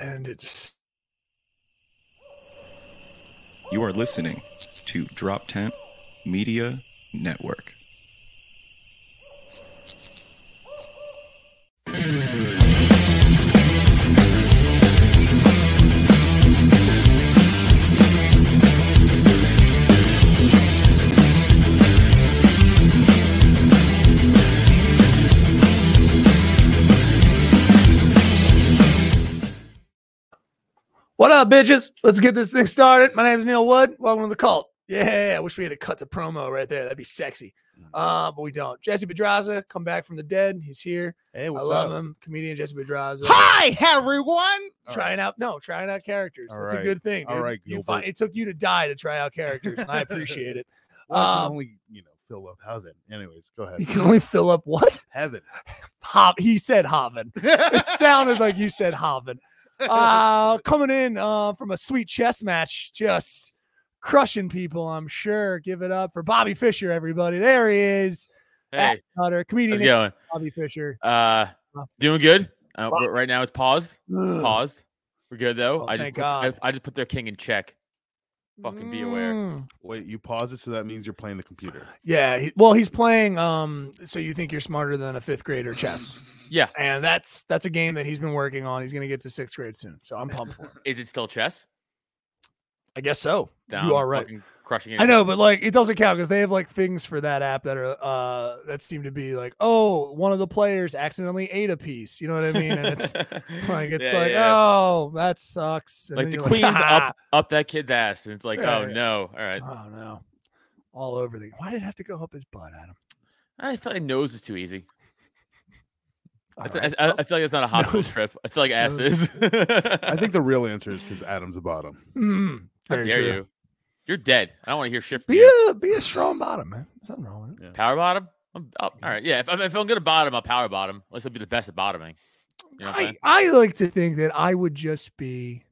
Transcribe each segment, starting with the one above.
And it's You are listening to Drop Tent Media Network. What up, bitches? Let's get this thing started. My name is Neil Wood. Welcome to the cult. Yeah, I wish we had a cut to promo right there. That'd be sexy. Uh, but we don't. Jesse Pedraza, come back from the dead. He's here. Hey, I what's love up? him. Comedian Jesse Pedraza. Hi, everyone. Trying out, no, trying out characters. All That's a good thing. All dude. right, you Gilbert. find, it took you to die to try out characters, and I appreciate it. Well, I can Um, only, you know, fill up heaven. Anyways, go ahead. You can only fill up what? Heaven. Hop. He said Haven. It sounded like you said Haven. Uh, coming in uh, from a sweet chess match, just crushing people. I'm sure. Give it up for Bobby Fischer, everybody. There he is. Hey, Cutter, comedian how's it going? Bobby Fischer. Uh, doing good. Uh, right now it's paused. It's paused. We're good though. Oh, I just put, I, I just put their king in check. Fucking be aware. Mm. Wait, you pause it, so that means you're playing the computer. Yeah. He, well, he's playing. Um. So you think you're smarter than a fifth grader chess? Yeah. And that's that's a game that he's been working on. He's gonna get to sixth grade soon. So I'm pumped for him. Is it still chess? I guess so. Down, you are right. fucking Crushing it. I know, but like it doesn't count because they have like things for that app that are uh that seem to be like, oh, one of the players accidentally ate a piece. You know what I mean? And it's like it's Yeah, like, yeah. oh, that sucks. And like the you're queen's "Ah." up up that kid's ass, and it's like, Yeah, oh yeah. no, all right. Oh no. All over the why did it have to go up his butt, Adam? I feel like nose is too easy. I, th- right. I, I feel like it's not a hospital Nose- trip. I feel like ass nose- is. I think the real answer is because Adam's a bottom. Mm, How dare true. you? You're dead. I don't want to hear shit from Be you. a be a strong bottom, man. There's nothing wrong with it. Yeah. Power bottom. I'm, oh, all right. Yeah. If, I'm- if I'm gonna bottom, I'll power bottom. At least I'll be the best at bottoming. You know I? I like to think that I would just be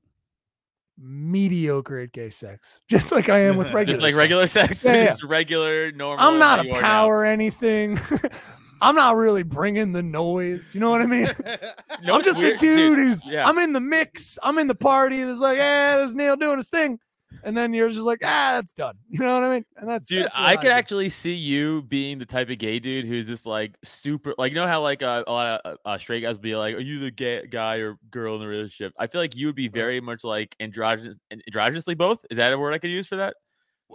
mediocre at gay sex, just like I am with regular. Sex. Just like regular sex. Yeah, yeah. Just regular, normal. I'm not a power anything. I'm not really bringing the noise. You know what I mean? No, I'm just weird, a dude who's Yeah. I'm in the mix. I'm in the party. There's like, yeah, there's Neil doing his thing. And then you're just like, ah, that's done. You know what I mean? And that's Dude, that's what I could actually see you being the type of gay dude who's just like super, like you know how like uh, a lot of uh, straight guys would be like, "Are you the gay guy or girl in the relationship?" I feel like you would be very much like androgynous, androgynously both. Is that a word I could use for that?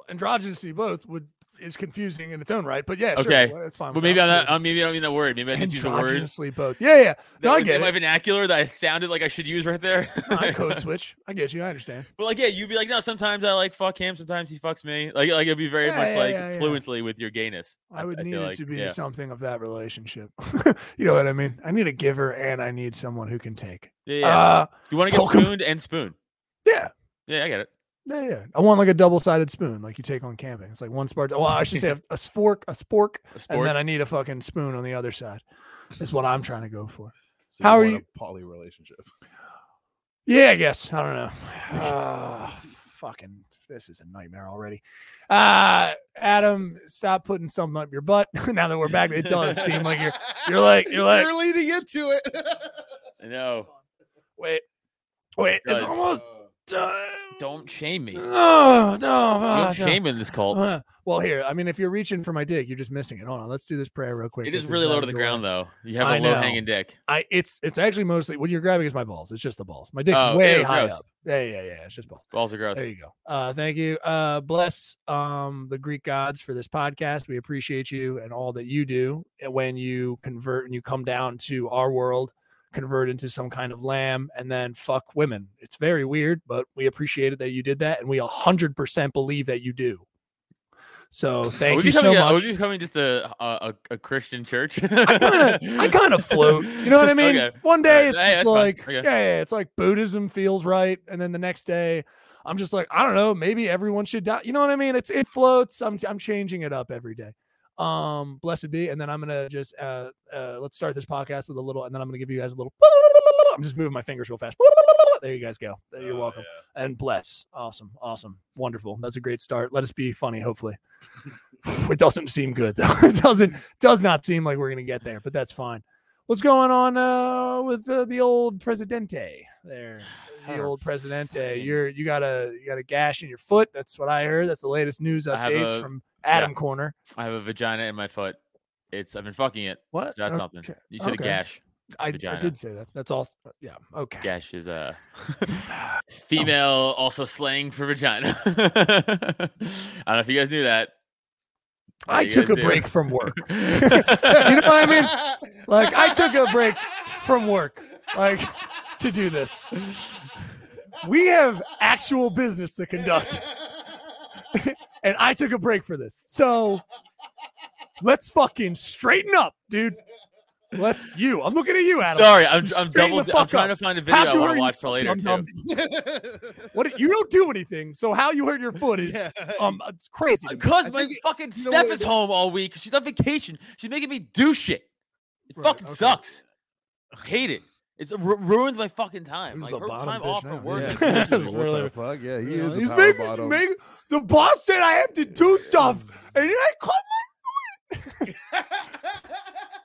androgynously both would is confusing in its own right. But yeah, Okay, well, that's fine. But maybe. I'm not. Uh, maybe I don't mean that word. Maybe I just use a word. Both. Yeah, yeah. No, I get my vernacular that it sounded like I should use right there. I code switch. I get you. I understand. But like, yeah, you'd be like, no, sometimes I like fuck him, sometimes he fucks me. Like, like it'd be very Yeah, much yeah, like yeah, fluently with your gayness. I would feel need it like, to be something of that relationship. you know what I mean? I need a giver and I need someone who can take. Yeah, yeah. Uh, you want to get spooned and spoon. yeah. Yeah, I get it. Yeah, yeah. I want like a double-sided spoon, like you take on camping. It's like one spark. Well, I should say a, a spork, a spork, A and then I need a fucking spoon on the other side. Is what I'm trying to go for. So How are want you- A poly relationship. Yeah, I guess. I don't know. Ah, fucking, this is a nightmare already. Uh, Adam, stop putting something up your butt. now that we're back, it does seem like you're you're like you're like You're leading into it. I know. wait, wait, it's almost done. Don't shame me. No, no, Don't no, no. shame in this cult. Uh, well, here, I mean, if you're reaching for my dick, you're just missing it. Hold on, let's do this prayer real quick. It is really low to the ground, though. You have I a low know. hanging dick. I it's it's actually mostly what you're grabbing is my balls. It's just the balls. My dick's Oh, way ew, high gross. up. Yeah, yeah, yeah. It's just balls. Balls are gross. There you go. Uh, thank you. Uh, bless um the Greek gods for this podcast. We appreciate you and all that you do when you convert and you come down to our world, convert into some kind of lamb, and then fuck women. It's very weird, but we appreciate it that you did that, and we a hundred percent believe that you do. So thank you so becoming Are much. we becoming just a a, a, Christian church? I kind of, I kind of float. You know what I mean? Okay. One day Alright, it's hey, just like, Okay. yeah, yeah, it's like Buddhism feels right, and then the next day, I'm just like, I don't know, maybe everyone should die. You know what I mean? It's it floats. I'm I'm changing it up every day. Um, blessed be, and then I'm gonna just uh uh let's start this podcast with a little, and then I'm gonna give you guys a little. I'm just moving my fingers real fast. There you guys go. You're welcome. And bless. Awesome. Awesome. Wonderful. That's a great start. Let us be funny, hopefully. it doesn't seem good though. It doesn't does not seem like we're gonna get there, but that's fine. What's going on uh, with uh, the old Presidente there? The old Presidente. You're you got a you got a gash in your foot. That's what I heard. That's the latest news updates a- from Adam Corner. I have a vagina in my foot. It's I've been fucking it. What? So that's something. You said okay. a gash. I, I did say that. That's all. Yeah. Okay. Gash is a female also slang for vagina. I don't know if you guys knew that. Uh, I took a do. break from work. you know what I mean? Like I took a break from work, like to do this. We have actual business to conduct, and I took a break for this. So let's fucking straighten up, dude. Let's you. I'm looking at you, Adam. Sorry, I'm, I'm double. I'm fuck trying up. to find a video How'd I want to watch for foot, later dum-dum? too. What you don't do anything. So how you hurt your foot is um it's crazy. Because my think- fucking you know Steph what is it- home all week. She's on vacation. She's making me do shit. It Right, fucking okay. sucks. I hate it. It's, it ru- ruins my fucking time. Who's Like the her bottom time bitch off now? from work. Yeah, is This useless. is what the fuck? Yeah, he You is he's making, bottom. making- the boss said I have to do stuff, and I caught my foot.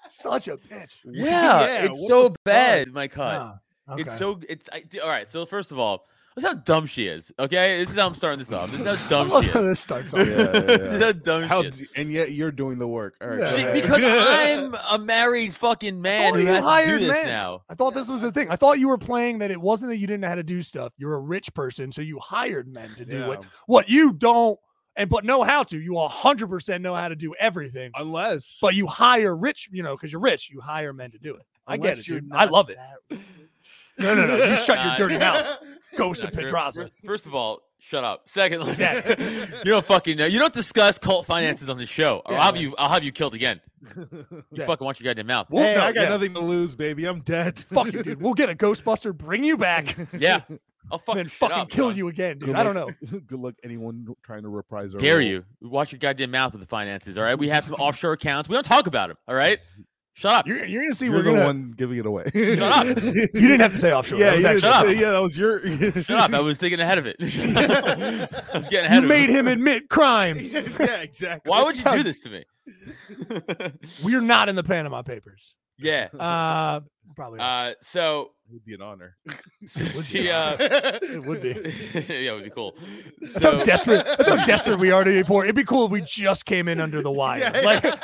Such a bitch. Yeah, Yeah, it's so the fuck? bad. My cut. Ah, okay. It's so it's I, d- all right. So first of all, this is how dumb she is. Okay, this is how I'm starting this off. This is how dumb she how is. this starts off. Yeah, yeah, This is how dumb How she is. and yet you're doing the work. All right, Yeah. She- because I'm a married fucking man who you has to do this men. now. I thought this was the thing. I thought you were playing that it wasn't that you didn't know how to do stuff. You're a rich person, so you hired men to do what Yeah. what you don't and but know how to. You hundred percent know how to do everything. unless But you hire rich, you know, because you're rich. You hire men to do it. I get it, you're dude. I love it. That- No, no, no. You shut your dirty mouth. Ghost of fir- Pedraza. First of all, shut up. Secondly, Exactly. you don't fucking know. You don't discuss cult finances on the show, or Yeah, I'll have yeah. you. I'll have you killed again. You Yeah. fucking watch your goddamn mouth. Well, hey, no, I got yeah. nothing to lose, baby. I'm dead. Fuck you, dude. We'll get a Ghostbuster, bring you back, Yeah, I'll fucking then shut fucking up, kill son. you again, dude. Good I don't know. Good luck, anyone trying to reprise our Dare role. you? Watch your goddamn mouth with the finances. All right, we have some offshore accounts. We don't talk about them. All right, shut up. You're, you're gonna see You're we're the gonna. one giving it away. Shut up. You didn't have to say offshore. Yeah, that was you actually- Shut up. yeah, that was your. Shut up. I was thinking ahead of it. I was getting ahead You of made it. him admit crimes. yeah, exactly. Why would you do this to me? We're not in the Panama Papers. yeah. Uh, probably. not. Uh, so, It would be an honor. so would be she, an uh, it would be. yeah, it would be cool. That's So, how desperate. That's how desperate we are to be poor. It'd be cool if we just came in under the wire. Yeah, like, yeah.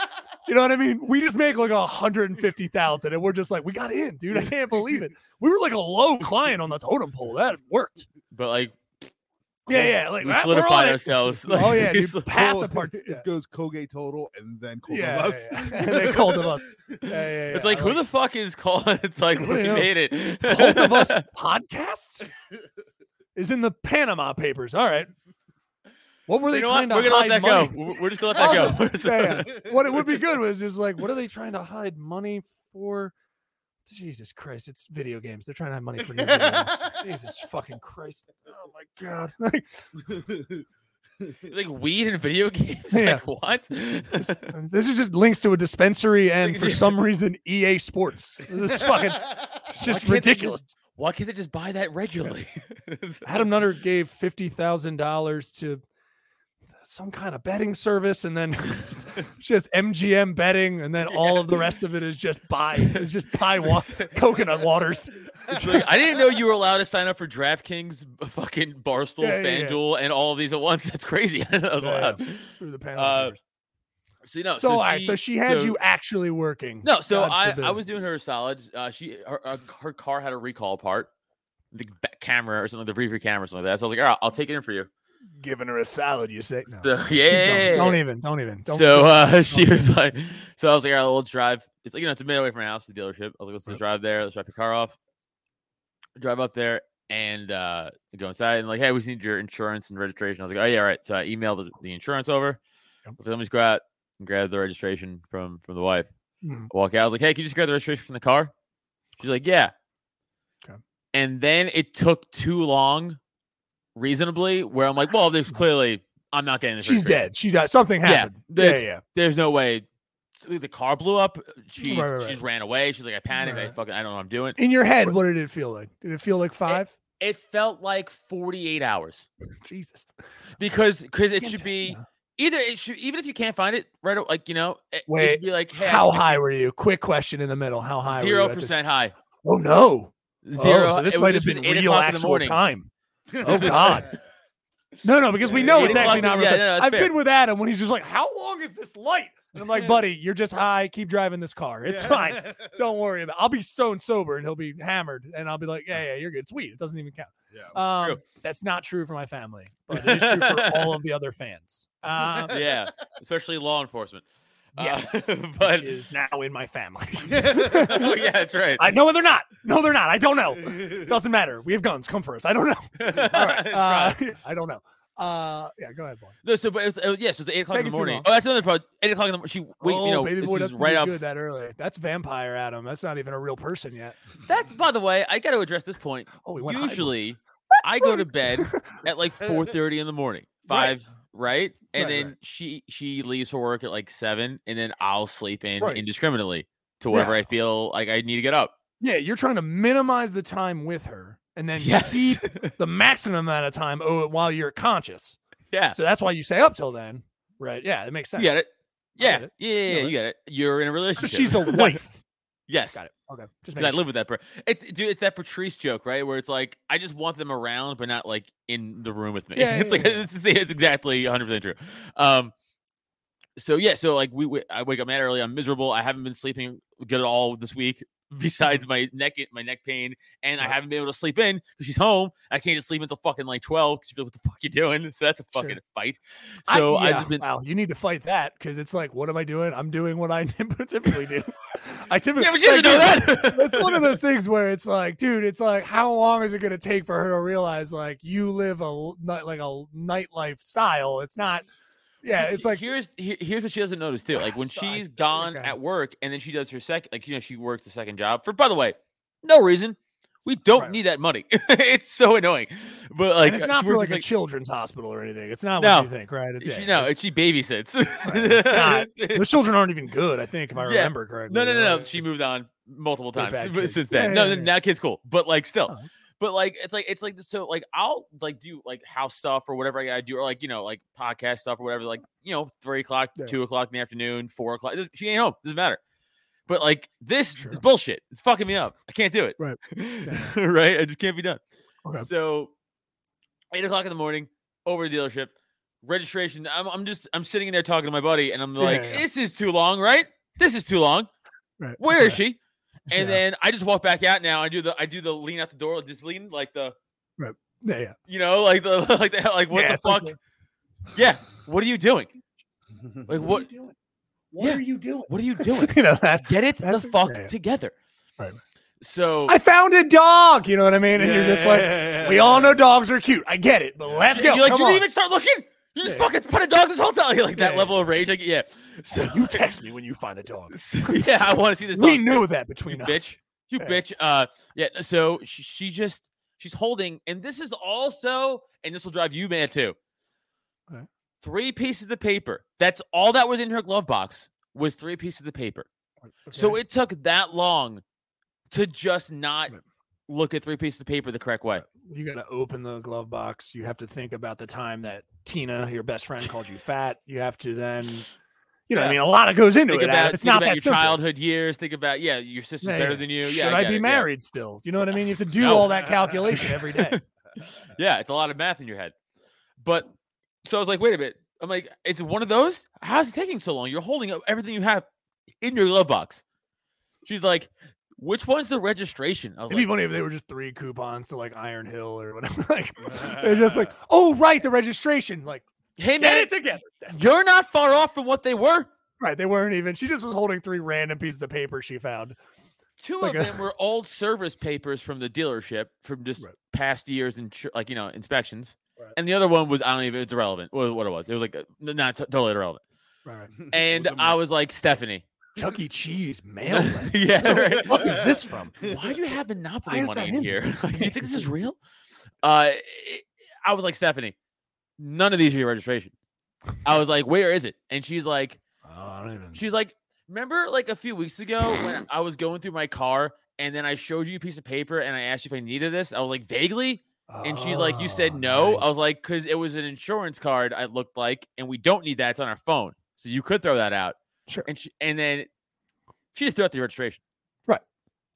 You know what I mean? We just make like a hundred and fifty thousand, and we're just like, we got in, dude. I can't believe it. We were like a low client on the totem pole. That worked. but like, Yeah, yeah. Like we "Ah, we're solidified on it." ourselves. Oh yeah, dude. Pass Col- apart. It Yeah, goes Colgate total and then Cold yeah, of yeah, us. yeah. and they called of us. Yeah, yeah, yeah. It's like, I who the fuck is calling? It's like, we know? made it. Both of us podcast is in the Panama Papers. All right. What were they You know what? trying to We're gonna hide let that money? go. We're- just gonna let that go. What it would be good was just like, what are they trying to hide money for? Jesus Christ, it's video games. They're trying to hide money for new video games. Jesus fucking Christ. Oh my god. Like, like weed and video games. Yeah. Like what? this is just links to a dispensary and for some reason EA Sports. This is fucking it's just- ridiculous. Why can't they just buy that regularly? Adam Nutter gave fifty thousand dollars to some kind of betting service, and then just MGM betting, and then all of the rest of it is just buy. It's just buy wa- coconut waters. Like, I didn't know you were allowed to sign up for DraftKings, fucking Barstool, Yeah, yeah. FanDuel, and all of these at once. That's crazy. that was allowed. through the panel. Uh. So you know, so, all right, so she had so- you actually working. No, so God I, I was doing her a solid. Uh, she her, uh, her car had a recall part, the camera or something, the rear camera or something like that. So I was like, all right, I'll take it in for you. Giving her a salad. You say, no, So, yeah. Don't even, don't even. Don't so don't- uh, she don't was like, so I was like, all right, let's drive. It's like you know, it's a minute away from my house, the dealership. I was like, let's just drive there. Let's drop your car off. Drive up there and uh, go inside and like, hey, we need your insurance and registration. I was like, oh yeah, all right. So I emailed the, insurance over. Was like, let me just go out and grab the registration from from the wife. Mhm. I walk out. I was like, hey, can you just grab the registration from the car? She's like, yeah. Okay. And then it took too long, reasonably, where I'm like, well, there's mm-hmm. clearly I'm not getting this. she's dead. She died. Something happened. Yeah, that's- yeah. There's no way. The car blew up. She Right, right, she right. ran away. She's like, I panicked. I fucking I don't know what I'm doing. In your head, what did it feel like? Did it feel like five? It felt like 48 hours Jesus. because because it should be either it should even if you can't find it right like you know it, it Wait, should be like hey, How high were you? Quick question in the middle. How high? were you zero percent high Oh no. Oh, zero. Oh, so this it might have been real o'clock in the actual morning. time. Oh God. No, no, because we know Eight it's actually not. yeah, real time. no, I've fair. been with Adam when he's just like, "How long is this light?" And I'm like, "Buddy, you're just high. Keep driving this car. It's fine. Don't worry about. it. I'll be stone sober and he'll be hammered, and I'll be like, "Yeah, yeah, you're good. It's Sweet. It doesn't even count." Yeah. Um, True. that's not true for my family, but it is true for all of the other fans. Um, yeah, especially law enforcement. Uh, yes, but which is now in my family. oh yeah, that's right. I know they're not. No, they're not. I don't know. Doesn't matter. We have guns. Come for us. I don't know. All right. Uh, I don't know. Uh, yeah, go ahead, boy. No, so but it was, uh, yeah, so it's eight o'clock in the morning. Oh, that's another part. Eight o'clock in the morning. She wait, oh, you know, baby this boy, is that's right right up. good that early. That's vampire Adam. That's not even a real person yet. That's by the way, I got to address this point. Oh, we went. Usually, I go to bed at like four thirty in the morning, five, right? And Right, then right. she she leaves for work at like seven, and then I'll sleep in Right. indiscriminately to wherever I feel like I need to get up. Yeah, you're trying to minimize the time with her and then Yes. keep the maximum amount of time oh, while you're conscious. yeah. So that's why you say up till then, right? Yeah, it makes sense. You get it. Yeah. Yeah, yeah, yeah, you get it. You're in a relationship. She's a wife. Yes. Got it. Okay, just I making live with that person. It's dude, it's that Patrice joke, right? Where it's like I just want them around, but not like in the room with me. Yeah, it's yeah, like yeah. It's, it's exactly 100 percent true. Um, so yeah, so like we, we I wake up mad early. I'm miserable. I haven't been sleeping good at all this week. Besides my neck, my neck pain, and I haven't been able to sleep in because she's home. I can't just sleep until fucking like 12 because she's like, what the fuck you doing? So that's a Sure. fucking fight. So I, yeah, have been wow, you need to fight that because it's like, what am I doing? I'm doing what I typically do. I typically yeah, but she doesn't know that. it's one of those things where it's like, dude, it's like, how long is it going to take for her to realize like you live a like a nightlife style? It's not. Yeah, it's like here's here- here's what she doesn't notice too. Like when So I- she's gone okay. at work and then she does her second, like you know, she works a second job for. By the way, no reason. We don't Right. need that money. it's so annoying. But like, and it's uh, not for like a sec- children's hospital or anything. It's not No. what you think, right? It's, she, no, it's- she babysits. it's not. Those children aren't even good. I think if I Yeah. remember correctly. no, no, no, no. She moved on multiple times since Yeah, then. no, yeah, no, yeah. now kid's cool, but like still. Oh. But like it's like it's like so like I'll like do like house stuff or whatever I gotta do or like you know like podcast stuff or whatever like you know three o'clock Yeah. two o'clock in the afternoon four o'clock she ain't home doesn't matter. But like this Sure. is bullshit. It's fucking me up. I can't do it. Right. right. It just can't be done. Okay. So eight o'clock in the morning over to the dealership registration. I'm I'm just I'm sitting in there talking to my buddy and I'm like yeah, yeah. this is too long right. This is too long. Right. Where is she? And Yeah. then I just walk back out now. I do the I do the lean out the door, just lean like the yeah, yeah. you know, like the like the like what Yeah, the it's like fuck? yeah. What are you doing? Like what? doing? What Yeah. are you doing? What are you doing? you know that. Get it the fuck yeah, yeah. together. Right. So I found a dog. You know what I mean? And you're just like, we all know dogs are cute. I get it, but let's go. you're like, Come you on. didn't even start looking. You just Yeah. fucking put a dog in this whole time. Like that Yeah. level of rage. Like, yeah. So you text me when you find a dog. yeah, I want to see this. We knew that you between us. bitch. You Yeah. bitch. Uh, yeah. So she, she just she's holding, and this is also, and this will drive you mad too. Okay. Three pieces of paper. That's all that was in her glove box was three pieces of paper. So it took that long to just not. Look at three pieces of paper the correct way. You got to open the glove box. You have to think about the time that Tina, your best friend, called you fat. You have to then, you know, I mean, a lot of goes into Think it. about, It's think not about that your simple. childhood years. Think about yeah, your sister's Yeah, better yeah. than you. Should I, get be it, married still? You know what I mean? You have to do No. all that calculation every day. Yeah, it's a lot of math in your head. But so I was like, wait a minute. I'm like, it's one of those? How's it taking so long? You're holding up everything you have in your glove box. She's like, which one's the registration? I was It'd be funny if they were just three coupons to like Iron Hill or whatever. like they're just like, oh right, the registration. Like, hey get man, it together. you're not far off from what they were. Right, they weren't even. She just was holding three random pieces of paper she found. Two It's like of a- them were old service papers from the dealership from just Right. past years and like you know inspections. Right. And the other one was I don't even it's irrelevant. What, what it was? It was like uh, not t- totally irrelevant. Right, right. And With I was like Stephanie. Chuck E. Cheese mail. yeah, Where the fuck is this from? Why do you have Monopoly money in here? Do you think this is real? Uh, it- I was like Stephanie. None of these are your registration. I was like, where is it? And she's like, Oh, I don't even. she's like, remember like a few weeks ago when I was going through my car and then I showed you a piece of paper and I asked you if I needed this. I was like, vaguely. And she's like, you said Oh, no. I was like, because it was an insurance card. I looked like, and we don't need that. It's on our phone, so you could throw that out. Sure. And she, and then she just threw out the registration. Right.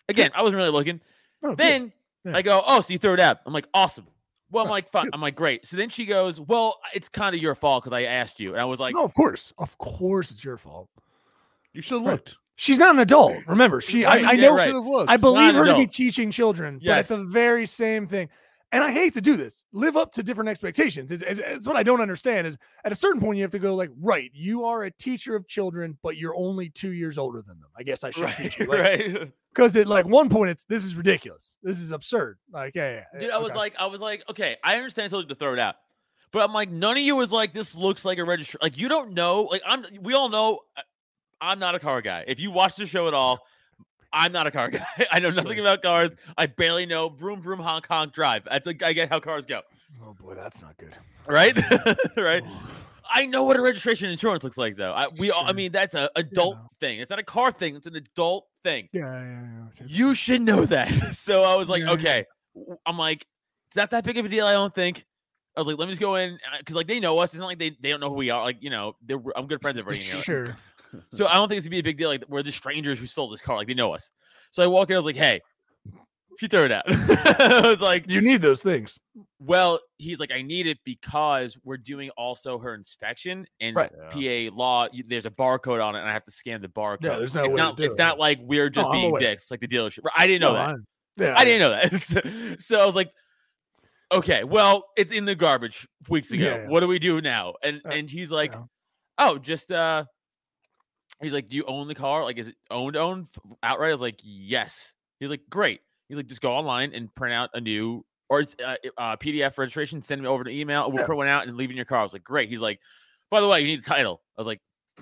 Again, I wasn't really looking. Oh, good. Then Yeah. I go, oh, so you threw it out. I'm like, awesome. Well, I'm Right, like, fine. I'm like, great. So then she goes, well, it's kind of your fault because I asked you. And I was like, no, of course, of course, it's your fault. You should have Right. looked. She's not an adult. Remember, she. Right, I, I yeah, know. right. Should have looked. I believe an her to be teaching children, Yes. but it's the very same thing. And I hate to do this. Live up to different expectations. It's, it's, it's what I don't understand. Is at a certain point you have to go like, right, you are a teacher of children, but you're only two years older than them. I guess I should teach you, right. Because at like one point it's this is ridiculous. This is absurd. Like, yeah, yeah. Dude, I was like, I was like, okay, I understand told you to throw it out, but I'm like, none of you was like, this looks like a register. Like, you don't know. Like, I'm. We all know. uh, I'm not a car guy. If you watch the show at all, I'm not a car guy. I know nothing Sure. about cars. I barely know vroom vroom honk honk drive. That's like I get how cars go, oh boy, that's not good. right? right. I know what a registration insurance looks like, though. I, we all. I mean, that's a adult know. thing. It's not a car thing. It's an adult thing. Yeah, yeah, yeah. yeah. You should know that. So I was like, Yeah, yeah. okay. W- I'm like, it's not that big of a deal. I don't think. I was like, let me just go in uh, because like they know us. It's not like they, they don't know who we are. Like you know, they're, I'm good friends with everybody. here. Sure. So I don't think it's gonna be a big deal. Like we're the strangers who stole this car. Like they know us. So I walk in. I was like, hey, she threw it out. I was like, You need those things. well, he's like, I need it because we're doing also her inspection and Right. PA law. y- There's a barcode on it, and I have to scan the barcode. there's no it's way to not. do It's it. not like we're just I'm being dicks, like the dealership. I didn't know No, that. I- yeah, I didn't know that. so, so I was like, okay, well, it's in the garbage weeks ago. Yeah, yeah. What do we do now? And Uh, and he's like, yeah. oh, just uh, he's like, do you own the car? Like, is it owned owned outright? I was like, yes. He's like, great. He's like, just go online and print out a new or it's uh, uh, PDF registration. Send me over an email. We'll Yeah. print one out and leave in your car. I was like, great. He's like, by the way, you need the title. I was like,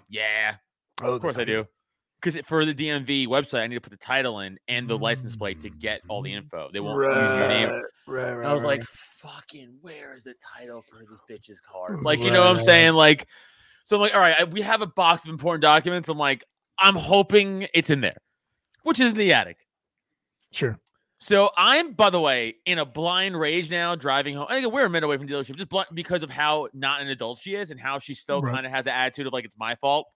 yeah, Oh, of course I do. Because for the DMV website, I need to put the title in and the license plate to get all the info. They won't use your name. Right, right, And. I was right. like, fucking, where is the title for this bitch's car? Like, you know what I'm saying? Like, so I'm like, all right, I, we have a box of important documents. I'm like, I'm hoping it's in there, which is in the attic. sure. So I'm, by the way, in a blind rage now, driving home. I think we're a minute away from the dealership, just blind because of how not an adult she is and how she still Right. kind of has the attitude of like it's my fault.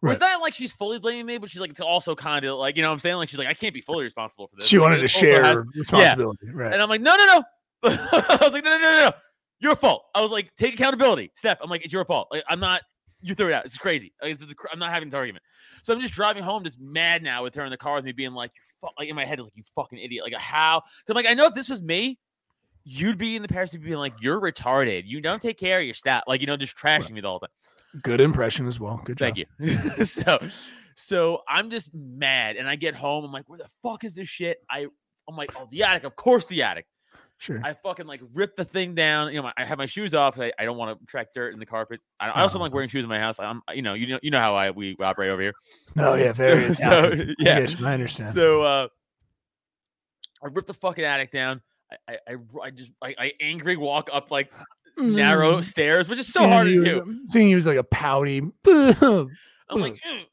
Where It's not like she's fully blaming me, but she's like it's also kind of like you know what I'm saying. Like she's like I can't be fully responsible for this. She Like, wanted to share has- responsibility. Right. and I'm like, no, no, no. I was like, no, no, no, no, no. Your fault. I was like, take accountability, Steph. I'm like, it's your fault. Like, I'm not. You threw it out. It's crazy. Like, it's, it's, I'm not having this argument. So I'm just driving home, just mad now with her in the car with me, being like, you fuck. Like in my head, is like, you fucking idiot. Like how? Because like I know if this was me, you'd be in the seat being like, you're retarded. You don't take care of your stat. Like you know, just trashing me the whole time. Good impression as well. Good job. Thank you. so, so I'm just mad, and I get home. I'm like, where the fuck is this shit? I, I'm like, oh, the attic. Of course, the attic. Sure. I fucking like rip the thing down. You know, my, I have my shoes off. I, I don't want to track dirt in the carpet. I, I also don't like Uh-huh. wearing shoes in my house. I'm, you know, you know, you know how I we operate over here. no, yeah, very. So, yeah. you, I understand. So, uh, I rip the fucking attic down. I, I, I, just, I, I angry walk up like narrow Mm. stairs, which is so hard to you- do. Seeing you as like a pouty. I'm like, "Mm,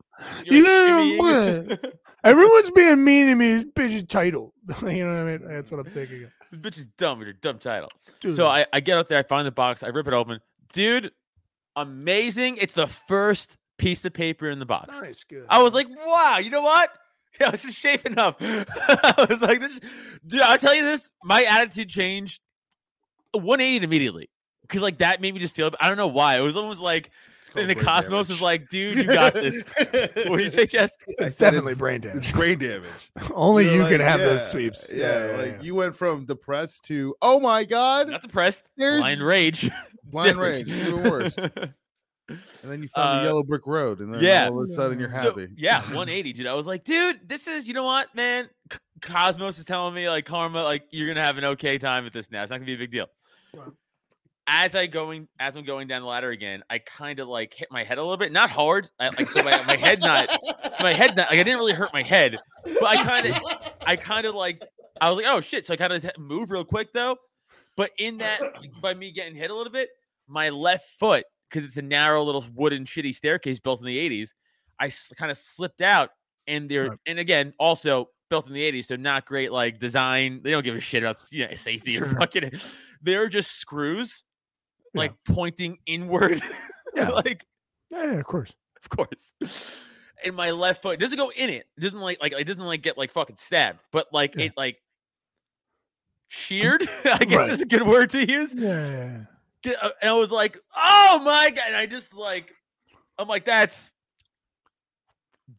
Yeah, shimmy." Everyone's being mean to me. This bitch is title. you know what I mean? That's what I'm thinking. Of. This bitch is dumb with her dumb title. Dude, So I, I get out there, I find the box, I rip it open. Dude, amazing. It's the first piece of paper in the box. nice, good. I was like, wow, you know what? Yeah, this is shaping up. I was like, this, dude, I'll tell you this. My attitude changed 180 immediately. Cause like that made me just feel I don't know why. It was almost like and the brain cosmos is like, dude, you got this. what do you say, Jess? I it's definitely it's- brain It's damage. brain damage. Only You're you like, can have yeah, those sweeps. Yeah, like you went from depressed to oh my god, Not depressed. There's Blind rage. blind difference. rage, even worse. And then you found Uh, the yellow brick road, and then yeah. all of a sudden you're So, happy. yeah, 180, dude. I was like, dude, this is, you know what, man? C- Cosmos is telling me, like, karma, like, you're gonna have an okay time with this now. It's not gonna be a big deal. Wow. As I going, as I'm going down the ladder again, I kind of like hit my head a little bit, not hard. I, like, so my, my head's not, so my head's not, like, I didn't really hurt my head, but I kind of, I kind of like, I was like, oh shit. So I kind of move real quick though. But in that, by me getting hit a little bit, my left foot, because it's a narrow little wooden shitty staircase built in the 80s, I kind of slipped out. And they're, Right. and again, also built in the 80s, so not great like design. They don't give a shit about you know, safety or fucking, they're just screws Yeah. like pointing inward. Yeah. like, Yeah, yeah, of course. of course. And my left foot doesn't go in it. It doesn't like like it doesn't like get like fucking stabbed, but like Yeah. it like sheared. I guess Right. is a good word to use. Yeah, yeah, yeah. Uh, And I was like, oh my god! And I just like, I'm like, that's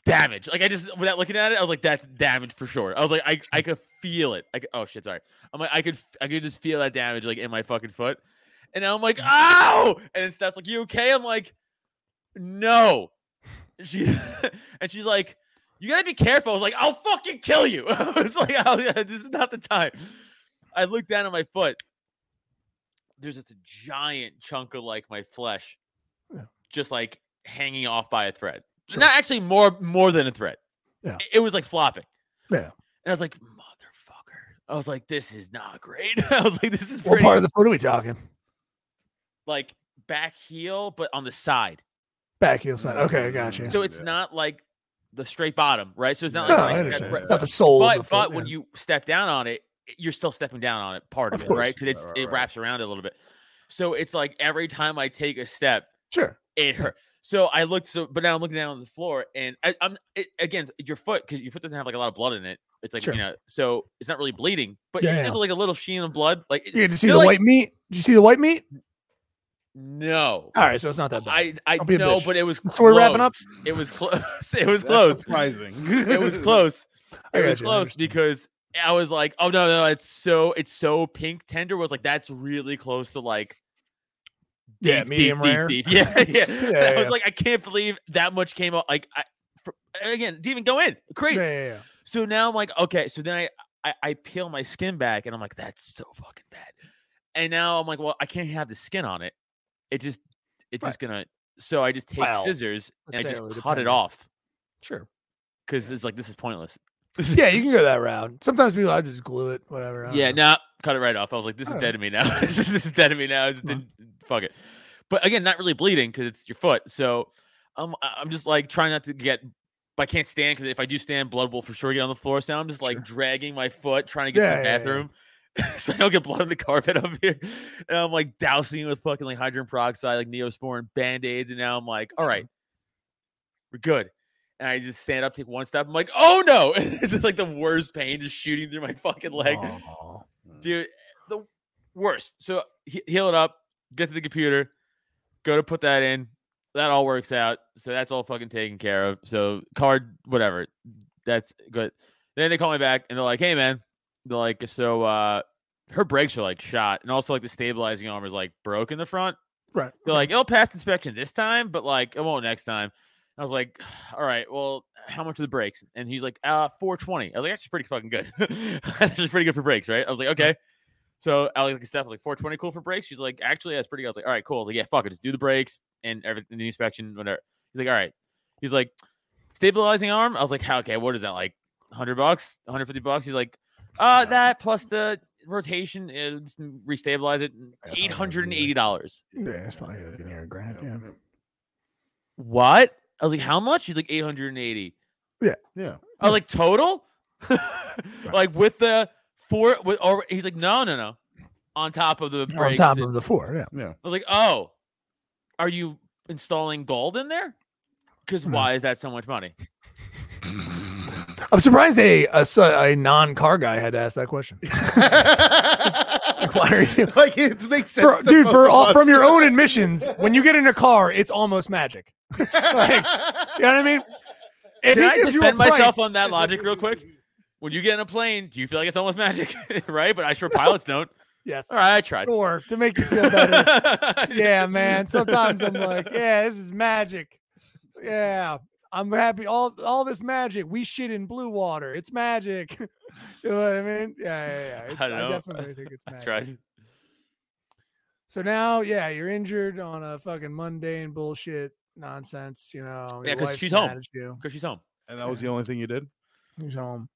damage. Like I just without looking at it, I was like, that's damage for sure. I was like, I I could feel it. I could, oh shit, sorry. I'm like, I could I could just feel that damage like in my fucking foot. And I'm like, ow! And then Steph's like, you okay? I'm like, no. And She and she's like, you gotta be careful. I was like, I'll fucking kill you. I was like, oh, yeah, this is not the time. I looked down at my foot. There's just a giant chunk of like my flesh, Yeah. just like hanging off by a thread. Sure. Not actually more more than a thread. Yeah. It, was like flopping. Yeah. And I was like, motherfucker. I was like, this is not great. I was like, this is What part of the foot are we talking? Like back heel, but on the side. Back heel side. Okay, I got you. So it's Yeah. not like the straight bottom, right? So it's not no, like, I like understand. step- It's not the sole. of but the foot, but when you step down on it, you're still stepping down on it, part of, Of it, right? Because it's Right, right, it wraps around it a little bit. So it's like every time I take a step, sure. it hurt. So I looked so, but now I'm looking down on the floor, and I, I'm it, again your foot because your foot doesn't have like a lot of blood in it. It's like Sure. you know, so it's not really bleeding, but Yeah, there's yeah. like a little sheen of blood. Like it- You see the like- white meat. Did you see the white meat? No, All right, so it's not that bad. I I Don't be a know, but it was so we're wrapping up? It was close. It was close. surprising. It was close. It was you, close understand. because I was like, oh no, no, it's so it's so pink tender. Was like that's really close to like Yeah, deep, medium deep, deep, rare. deep. Yeah, yeah. Yeah, I was yeah. like, I can't believe that much came out. Like, I for, again, didn't even go in. Yeah, Crazy. yeah, yeah. So now I'm like, okay. So then I, I I peel my skin back, and I'm like, that's so fucking bad. And now I'm like, well, I can't have the skin on it. It just, it's Right. just gonna. So I just take Well, scissors and I just cut it off Sure. because it's like this is pointless. Yeah, you can go that route. Sometimes people, I just glue it, whatever. Yeah, know. nah, cut it right off. I was like, this is dead oh. to me now. this is dead to me now. It's Well. didn't- fuck it. But again, not really bleeding because it's your foot. So I'm I- I'm just like trying not to get. But I can't stand because if I do stand, blood will for sure get on the floor. So I'm just like Sure. dragging my foot, trying to get Yeah, to the yeah, yeah. so I don't get blood on the carpet up here. And I'm like dousing with fucking like hydrogen peroxide, like neosporin band-aids. And now I'm like, all right, we're good. And I just stand up, take one step. I'm like, oh no. this is like the worst pain just shooting through my fucking leg Aw. dude the worst so he- heal it up get to the computer go to put that in that all works out so that's all fucking taken care of so card whatever that's good then they call me back and they're like hey man like so uh her brakes are like shot and also like the stabilizing arm is like broke in the front Right. they're like it'll pass inspection this time but like it won't next time I was like, all right, well, how much are the brakes? And he's like, uh, 420. I was like, that's pretty fucking good. that's pretty good for brakes, right? I was like, okay. So I was like, Steph was like, 420 cool for brakes. She's like, actually, that's pretty good. I was like, all right, cool. I was like, yeah, fuck it. Just do the brakes and everything, the inspection, whatever. He's like, all right. He's like, stabilizing arm. I was like, how, okay, what is that? Like 100 bucks, 150 bucks? He's like, uh, that plus the rotation, uh, just restabilize it, $880. Yeah, it's probably like near a grand. Yeah. What? I was like, how much? He's like 880. Yeah. Yeah. Oh, like total? like with the four with or he's like, no, no, no. On top of the On brakes. top and- of the four, yeah. Yeah. I was like, oh, are you installing gold in there? Because No. why is that so much money? I'm surprised a a non-car guy had to ask that question. Why are you? like it makes sense, For, dude, for all, from your own admissions, when you get in a car, it's almost magic. Like, you know what I mean? If Can I gives you defend myself price- on that logic real quick? When you get in a plane, do you feel like it's almost magic? right? But I sure pilots don't. Yes, All right, I tried. sure, to make you feel better. yeah, man. Sometimes I'm like, yeah, this is magic. Yeah, I'm happy. All all this magic. We shit in blue water. It's magic. you know what I mean? Yeah, yeah, yeah. It's, I I, definitely think it's magic. tried. So now, yeah, you're injured on a fucking mundane bullshit nonsense. You know, Yeah, your 'cause wife's she's home. mad at You. Because she's home. and that was the only thing you did. He's home.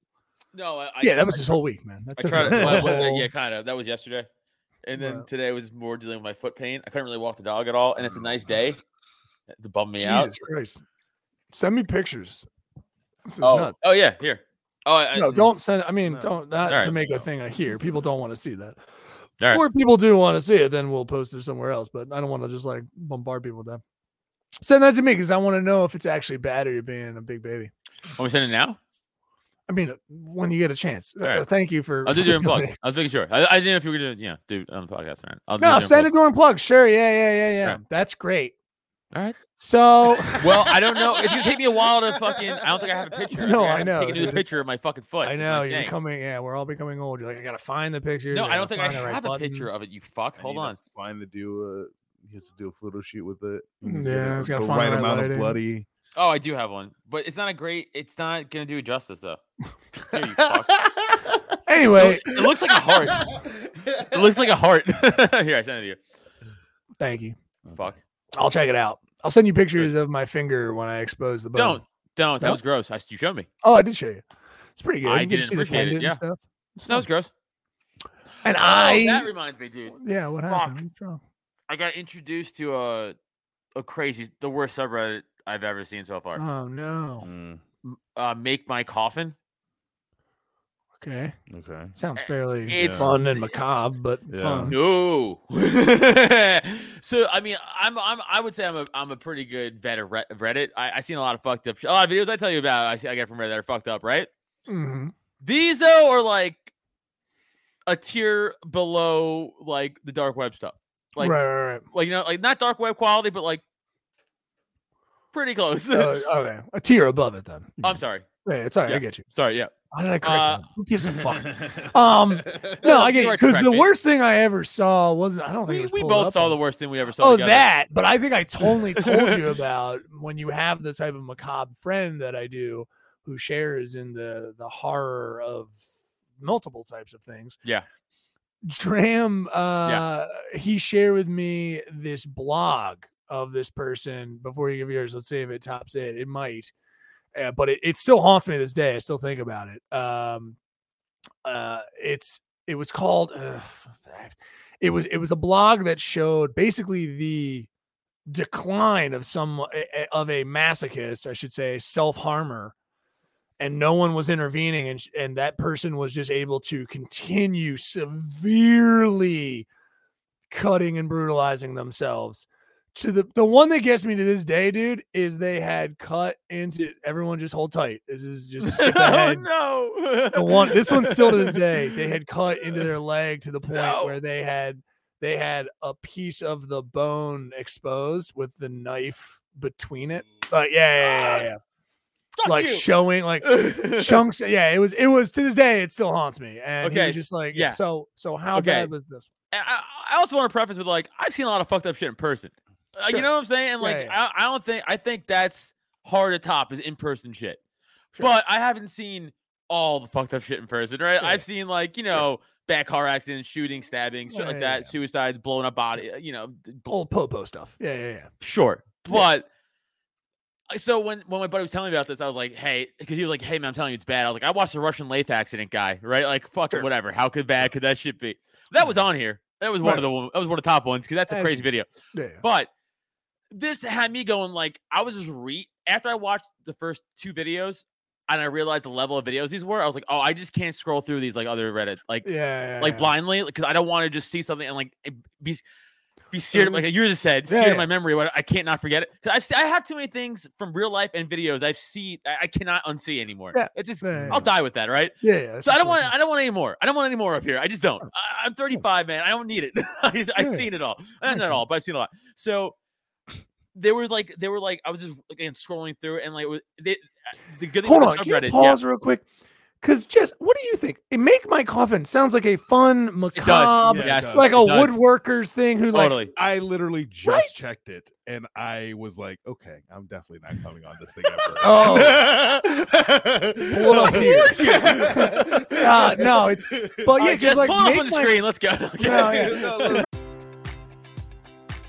No, I, I yeah, that was his whole week, man. That's I tried. To, well, well, yeah, kind of. That was yesterday, and then Well. today was more dealing with my foot pain. I couldn't really walk the dog at all, and it's a nice day to bum me out. Christ. Send me pictures. This is Oh, nuts. oh yeah, here. Oh, I, No, don't send. I mean, No. don't not All to make a thing I hear. People don't want to see that. All right. Or people do want to see it, then we'll post it somewhere else. But I don't want to just like bombard people with that. Send that to me because I want to know if it's actually bad or you're being a big baby. Want me to send it now? I mean, when you get a chance. Uh, thank you for. I'll do during stipulating. plugs. I was making sure. I, I didn't know if you were gonna, yeah, do it on the podcast. Right? I'll do No, during send it plugs. during plugs. Sure. Yeah, yeah, yeah, yeah. Right. That's great. All right. So Well, I don't know. It's gonna take me a while to fucking. I don't think I have a picture. No, Okay, I have to know, Take a dude, new picture of my fucking foot. I know you're saying. becoming. Yeah, we're all becoming old. You're like, I gotta find the picture. No, I I don't think I find the right have a button." picture of it. You fuck. Hold need to on. Find to do a. He has to do a photo shoot with it. Yeah, He's gotta he's gotta the find right the right amount lighting. of bloody. Oh, I do have one, but it's not a great. It's not gonna do it justice though. Here, you fuck. Anyway, It looks like a heart. It looks like a heart. Here, I sent it to you. thank you. Fuck. I'll check it out. I'll send you pictures of my finger when I expose the bone. Don't. Don't. That No? was gross. I, you showed me. Oh, I did show you. It's pretty good. I you can didn't see the appreciate it, tendon yeah. and stuff. That was gross. And Oh, I, that reminds me, dude. yeah, what happened? I got introduced to a a crazy, the worst subreddit I've ever seen so far. Oh no. Mm, Uh, make my coffin. Okay, okay. sounds fairly It's- fun and macabre, but Yeah. fun. No. so I mean, I'm I'm I would say I'm a I'm a pretty good vet of Reddit. I I seen a lot of fucked up, sh- a lot of videos I tell you about. I see I get from Reddit that are fucked up, right? hmm These though are like a tier below like the dark web stuff. Like right, right, right. like you know like not dark web quality, but like pretty close. Uh, okay, a tier above it then. I'm sorry. Yeah, it's all right. I get you. Sorry. Yeah. Why did I correct Uh. Who gives a fuck? Um, no, I get because the mate. worst thing I ever saw wasn't. I don't think We, was we both saw on- the worst thing we ever saw. Oh, together. that. But I think I totally told you about when you have the type of macabre friend that I do who shares in the the horror of multiple types of things. Yeah. Dram, uh, he shared with me this blog of this person before you give yours. Let's see if it tops it. It might, uh, but it, it still haunts me this day. I still think about it. Um, uh, it's it was called. Uh, it was it was a blog that showed basically the decline of some a- a- of a masochist, I should say, self harmer, and no one was intervening, and and that person was just able to continue severely cutting and brutalizing themselves. To the the one that gets me to this day, dude, is they had cut into everyone. Just hold tight. This is just skip oh no. the one this one's still to this day they had cut into their leg to the point No. where they had they had a piece of the bone exposed with the knife between it mm. but yeah yeah yeah, ah, yeah, yeah. Fuck like you. showing like chunks yeah it was it was to this day it still haunts me and Okay, just like yeah. so so how Okay. bad was this I, I also want to preface with like I've seen a lot of fucked up shit in person. Uh, Sure. You know what I'm saying? And Yeah, like yeah. I, I don't think I think that's hard to top is in person shit. Sure. But I haven't seen all the fucked up shit in person, right? Sure. I've seen like you know bad car accidents, shooting, stabbing, shit Yeah, like that, suicides, blowing up body. uh, You know, old popo stuff yeah yeah yeah sure, but. I- So when, when my buddy was telling me about this, I was like, "Hey," because he was like, "Hey man, I'm telling you, it's bad." I was like, "I watched the Russian lathe accident guy, right? Like, fuck it, Sure. whatever. How could bad could that shit be?" That was on here. That was one of the that was one of the top ones because that's a As crazy you- video. yeah. But this had me going like I was just re after I watched the first two videos, and I realized the level of videos these were, I was like, oh, I just can't scroll through these like other Reddit, like Yeah, yeah, like yeah. blindly, because I don't want to just see something and like eh, be be seared, like you just said, Yeah, seared in my memory. But I can't not forget it. 'Cause I've I have too many things from real life and videos I've seen I, I cannot unsee anymore. Yeah. It's just Yeah, yeah, I'll die with that, right? Yeah, yeah. So I don't want I don't want any more. I don't want any more up here. I just don't. I, I'm 35, man. I don't need it. I Yeah. seen it all. Not at all, but I've seen a lot. So there were like they were like I was just again scrolling through and like it was, they, the good thing Hold on, the can subreddit, you yeah, pause real quick? Because just what do you think? It make my coffin sounds like a fun it macabre, does. Yeah, yes, like a it does. woodworkers thing. Who like. I literally just Right? checked it and I was like, okay, I'm definitely not coming on this thing ever. Oh. Pull up here. Uh, no, it's but yeah, Yeah, just like pull up on the my- screen. Let's go. No, yeah.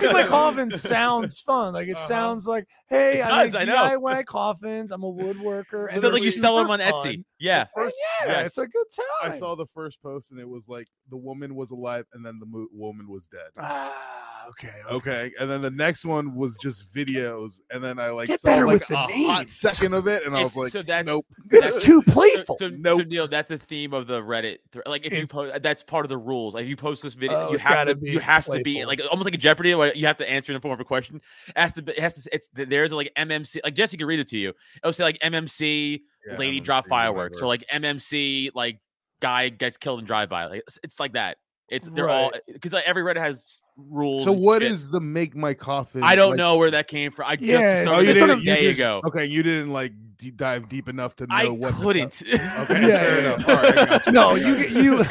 Make my coffin sounds fun. Like it Uh-huh. sounds like, hey, It I does, I make know. DIY coffins. I'm a woodworker. Is it like you sell them on Etsy? Fun. Yeah. First, yeah, yes. it's a good time. I saw the first post and it was like the woman was alive and then the mo- woman was dead. Ah, okay. okay. Okay, and then the next one was just videos, and then I like Get saw better like with the a hot second of it, and I was like, so that's- nope. It's too playful. So, so, Nope. Neil, that's a theme of the Reddit. thr- Like if you post, that's part of the rules. Like if you post this video, Oh, you have gotta be you have to be like almost like a Jeopardy. Where you have to answer in the form of a question. It has to, be, it has to. It's there's like MMC. Like Jesse can read it to you. It'll say like MMC Yeah, lady MMC, drop fireworks, whatever. or like MMC like guy gets killed in drive by. Like it's, it's like that. It's they're all because eh, like every Reddit has rules. So and what shit. is the make my coffin? I don't like- know where that came from. I just Yeah, it's- discovered Oh, you it didn't. a You day just, ago. Okay, you didn't like deep dive deep enough to know I what. the couldn't. Okay, Yeah, fair yeah, enough. All right, you. No, you get you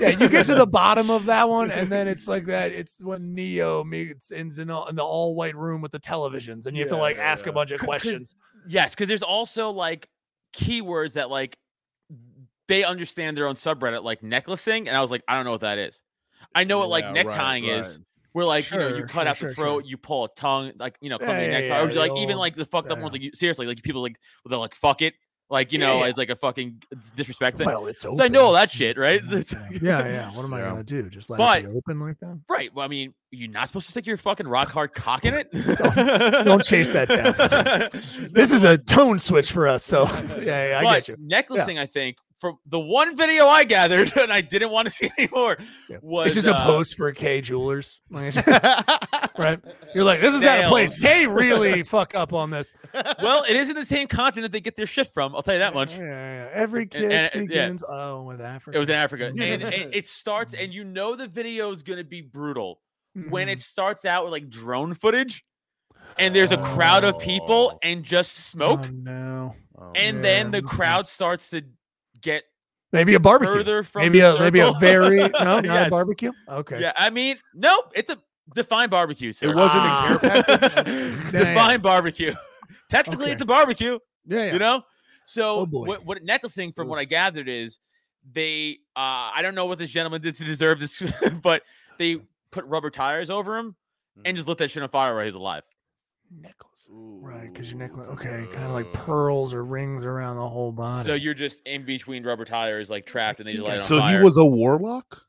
yeah, you get to the bottom of that one, and then it's like that. It's when Neo meets ins in, all, in the all white room with the televisions, and you have to like yeah, ask a bunch of questions. Yes, because there's also like keywords that like they understand their own subreddit, like necklacing, and I was like, I don't know what that is. I know what like Yeah, neck right, tying is, right. where like you know you cut sure, out sure, the sure. throat, you pull a tongue, like you know, Yeah, clumsy yeah, neck tie, or like even oh, like the fucked up ones, like you, seriously, like people like they're like fuck it, like you know, yeah. as like a fucking disrespect thing. Well, it's So I know all that shit, right? Yeah, yeah. What am I gonna do? Just let But- it be open like that? Right. Well, I mean, you're not supposed to stick your fucking rock hard cock in it. don't chase that down. This is a tone switch for us. So yeah, yeah I but get you. necklacing, I think, from the one video I gathered, and I didn't want to see anymore, Yeah. was just a uh, post for Kay Jewelers, right? You're like, this is at a Nailed. place. They really fuck up on this. Well, it isn't the same continent they get their shit from. I'll tell you that much. Yeah, yeah. Every and- yeah. begins. Oh, with Africa. It was in Africa, and, and it starts, and you know the video is going to be brutal when Mhm. it starts out with like drone footage, and there's a crowd of people Oh. and just smoke, Oh, no. Oh, and yeah, then the crowd starts to get Maybe a barbecue. further from maybe the a maybe a very no, not Yes. a barbecue. Okay. Yeah, I mean, nope, it's a defined barbecue. Sir. It wasn't Ah. a care package. Defined barbecue. Technically, Okay. it's a barbecue. Yeah, yeah. You know. So Oh, what what necklacing, from what I gathered, is they. uh I don't know what this gentleman did to deserve this, but they put rubber tires over him and just lit that shit on fire while he was alive. Necklace. Right, because your necklace, okay, kind of like pearls or rings around the whole body. So you're just in between rubber tires, like trapped, and they just light on So fire. he was a warlock.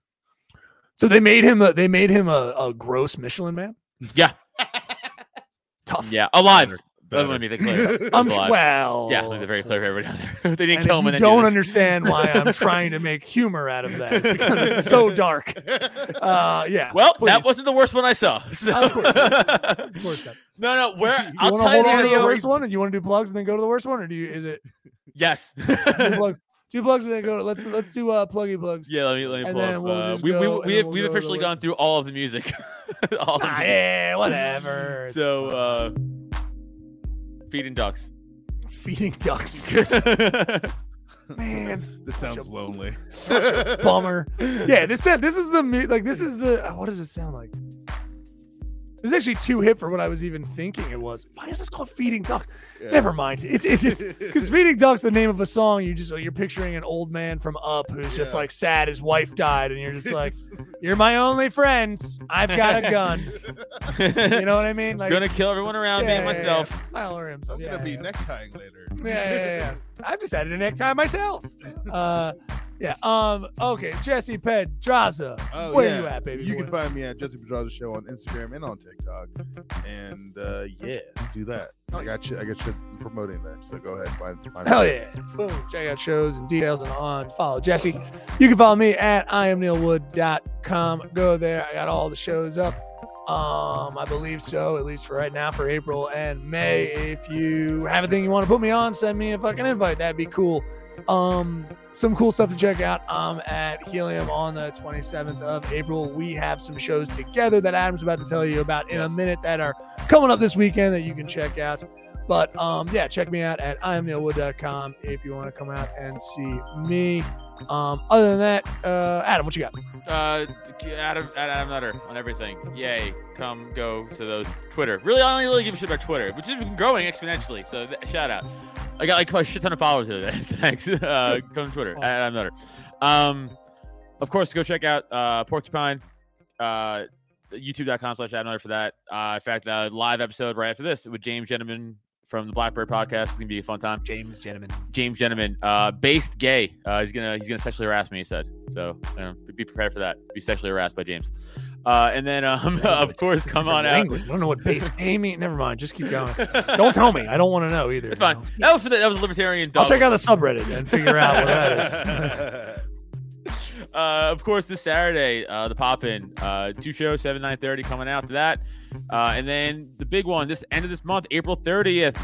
So they made him a, they made him a, a gross Michelin man. yeah, Tough. yeah, alive. Better. Let me think clear. I'm He's alive. well. Yeah, let me be very clear for everybody out there. they didn't And kill if him. you do don't understand why I'm trying to make humor out of that because it's so dark. Uh, yeah. Well, that wasn't the worst one I saw. So. Of course not. Of course not. no, no. Where You I'll want to tell you hold the on to the worst one, and you want to do plugs and then go to the worst one, or do you? Is it Yes. two plugs? And then go. To, let's let's do uh pluggy plugs. yeah, let me let me And pull then we'll uh, we we we have, we'll we've go to the officially gone through all of the music. all of Ah, the- yeah, whatever. So fine. uh feeding ducks. feeding ducks, man. This sounds lonely. Such a bummer. Yeah, this this is the me- like this is the what does it sound like? This is actually too hip for what I was even thinking it was. Why is this called feeding ducks? Yeah. Never mind. It's it's just because feeding ducks the name of a song. You just you're picturing an old man from Up who's just Yeah. like sad his wife died, and you're just like, you're my only friends. I've got a gun. You know what I mean? Like Gonna kill everyone around me yeah, and yeah, yeah. myself. I'll order him I'm some. gonna yeah, be yeah. necktying later. Yeah, yeah, yeah, yeah. I've just added a necktie myself. Uh, yeah. Um. Okay. Jesse Pedraza. Oh, Where yeah. you at, baby? You boy? can find me at Jesse Pedraza Show on Instagram and on TikTok. And uh, yeah, do that. I got shit. I got shit promoting there. So go ahead, find. find Hell me. yeah. Boom. Check out shows and details and on. Follow Jesse. You can follow me at iamneilwood.com. Go there. I got all the shows up. Um, I believe so, at least for right now, for April and May. If you have a thing you want to put me on, send me a fucking invite. That'd be cool. Um, some cool stuff to check out. I'm at Helium on the 27th of April. We have some shows together that Adam's about to tell you about in a minute that are coming up this weekend that you can check out. But um, yeah, check me out at iamneilwood.com if you want to come out and see me. Um, other than that, uh, Adam, what you got? Uh, Adam, Adam Nutter on everything. Yay! Come go to those Twitter. Really, I don't really give a shit about Twitter, which has been growing exponentially. So th- shout out. I got like a shit ton of followers today. Thanks. Uh, come to Twitter. Adam Nutter. Um, of course, go check out uh, Porcupine. Uh, YouTube.com slash Adam Nutter for that. Uh, in fact, a live episode right after this with James Gentleman from the Blackbird podcast. It's gonna be a fun time. James Gentleman. James Gentleman, uh, based gay. Uh, he's gonna he's gonna sexually harass me. He said so. You be prepared for that. Be sexually harassed by James. Uh, and then um, of course, come on out. I don't know what base. Amy, never mind. Just keep going. Don't tell me. I don't want to know either. It's you fine. know? That was for the, that was a libertarian. I'll check out the subreddit and figure out what that is. Uh, of course, this Saturday, uh, the pop in, uh, two shows, seven nine thirty coming out to that, uh, and then the big one, this end of this month, April thirtieth.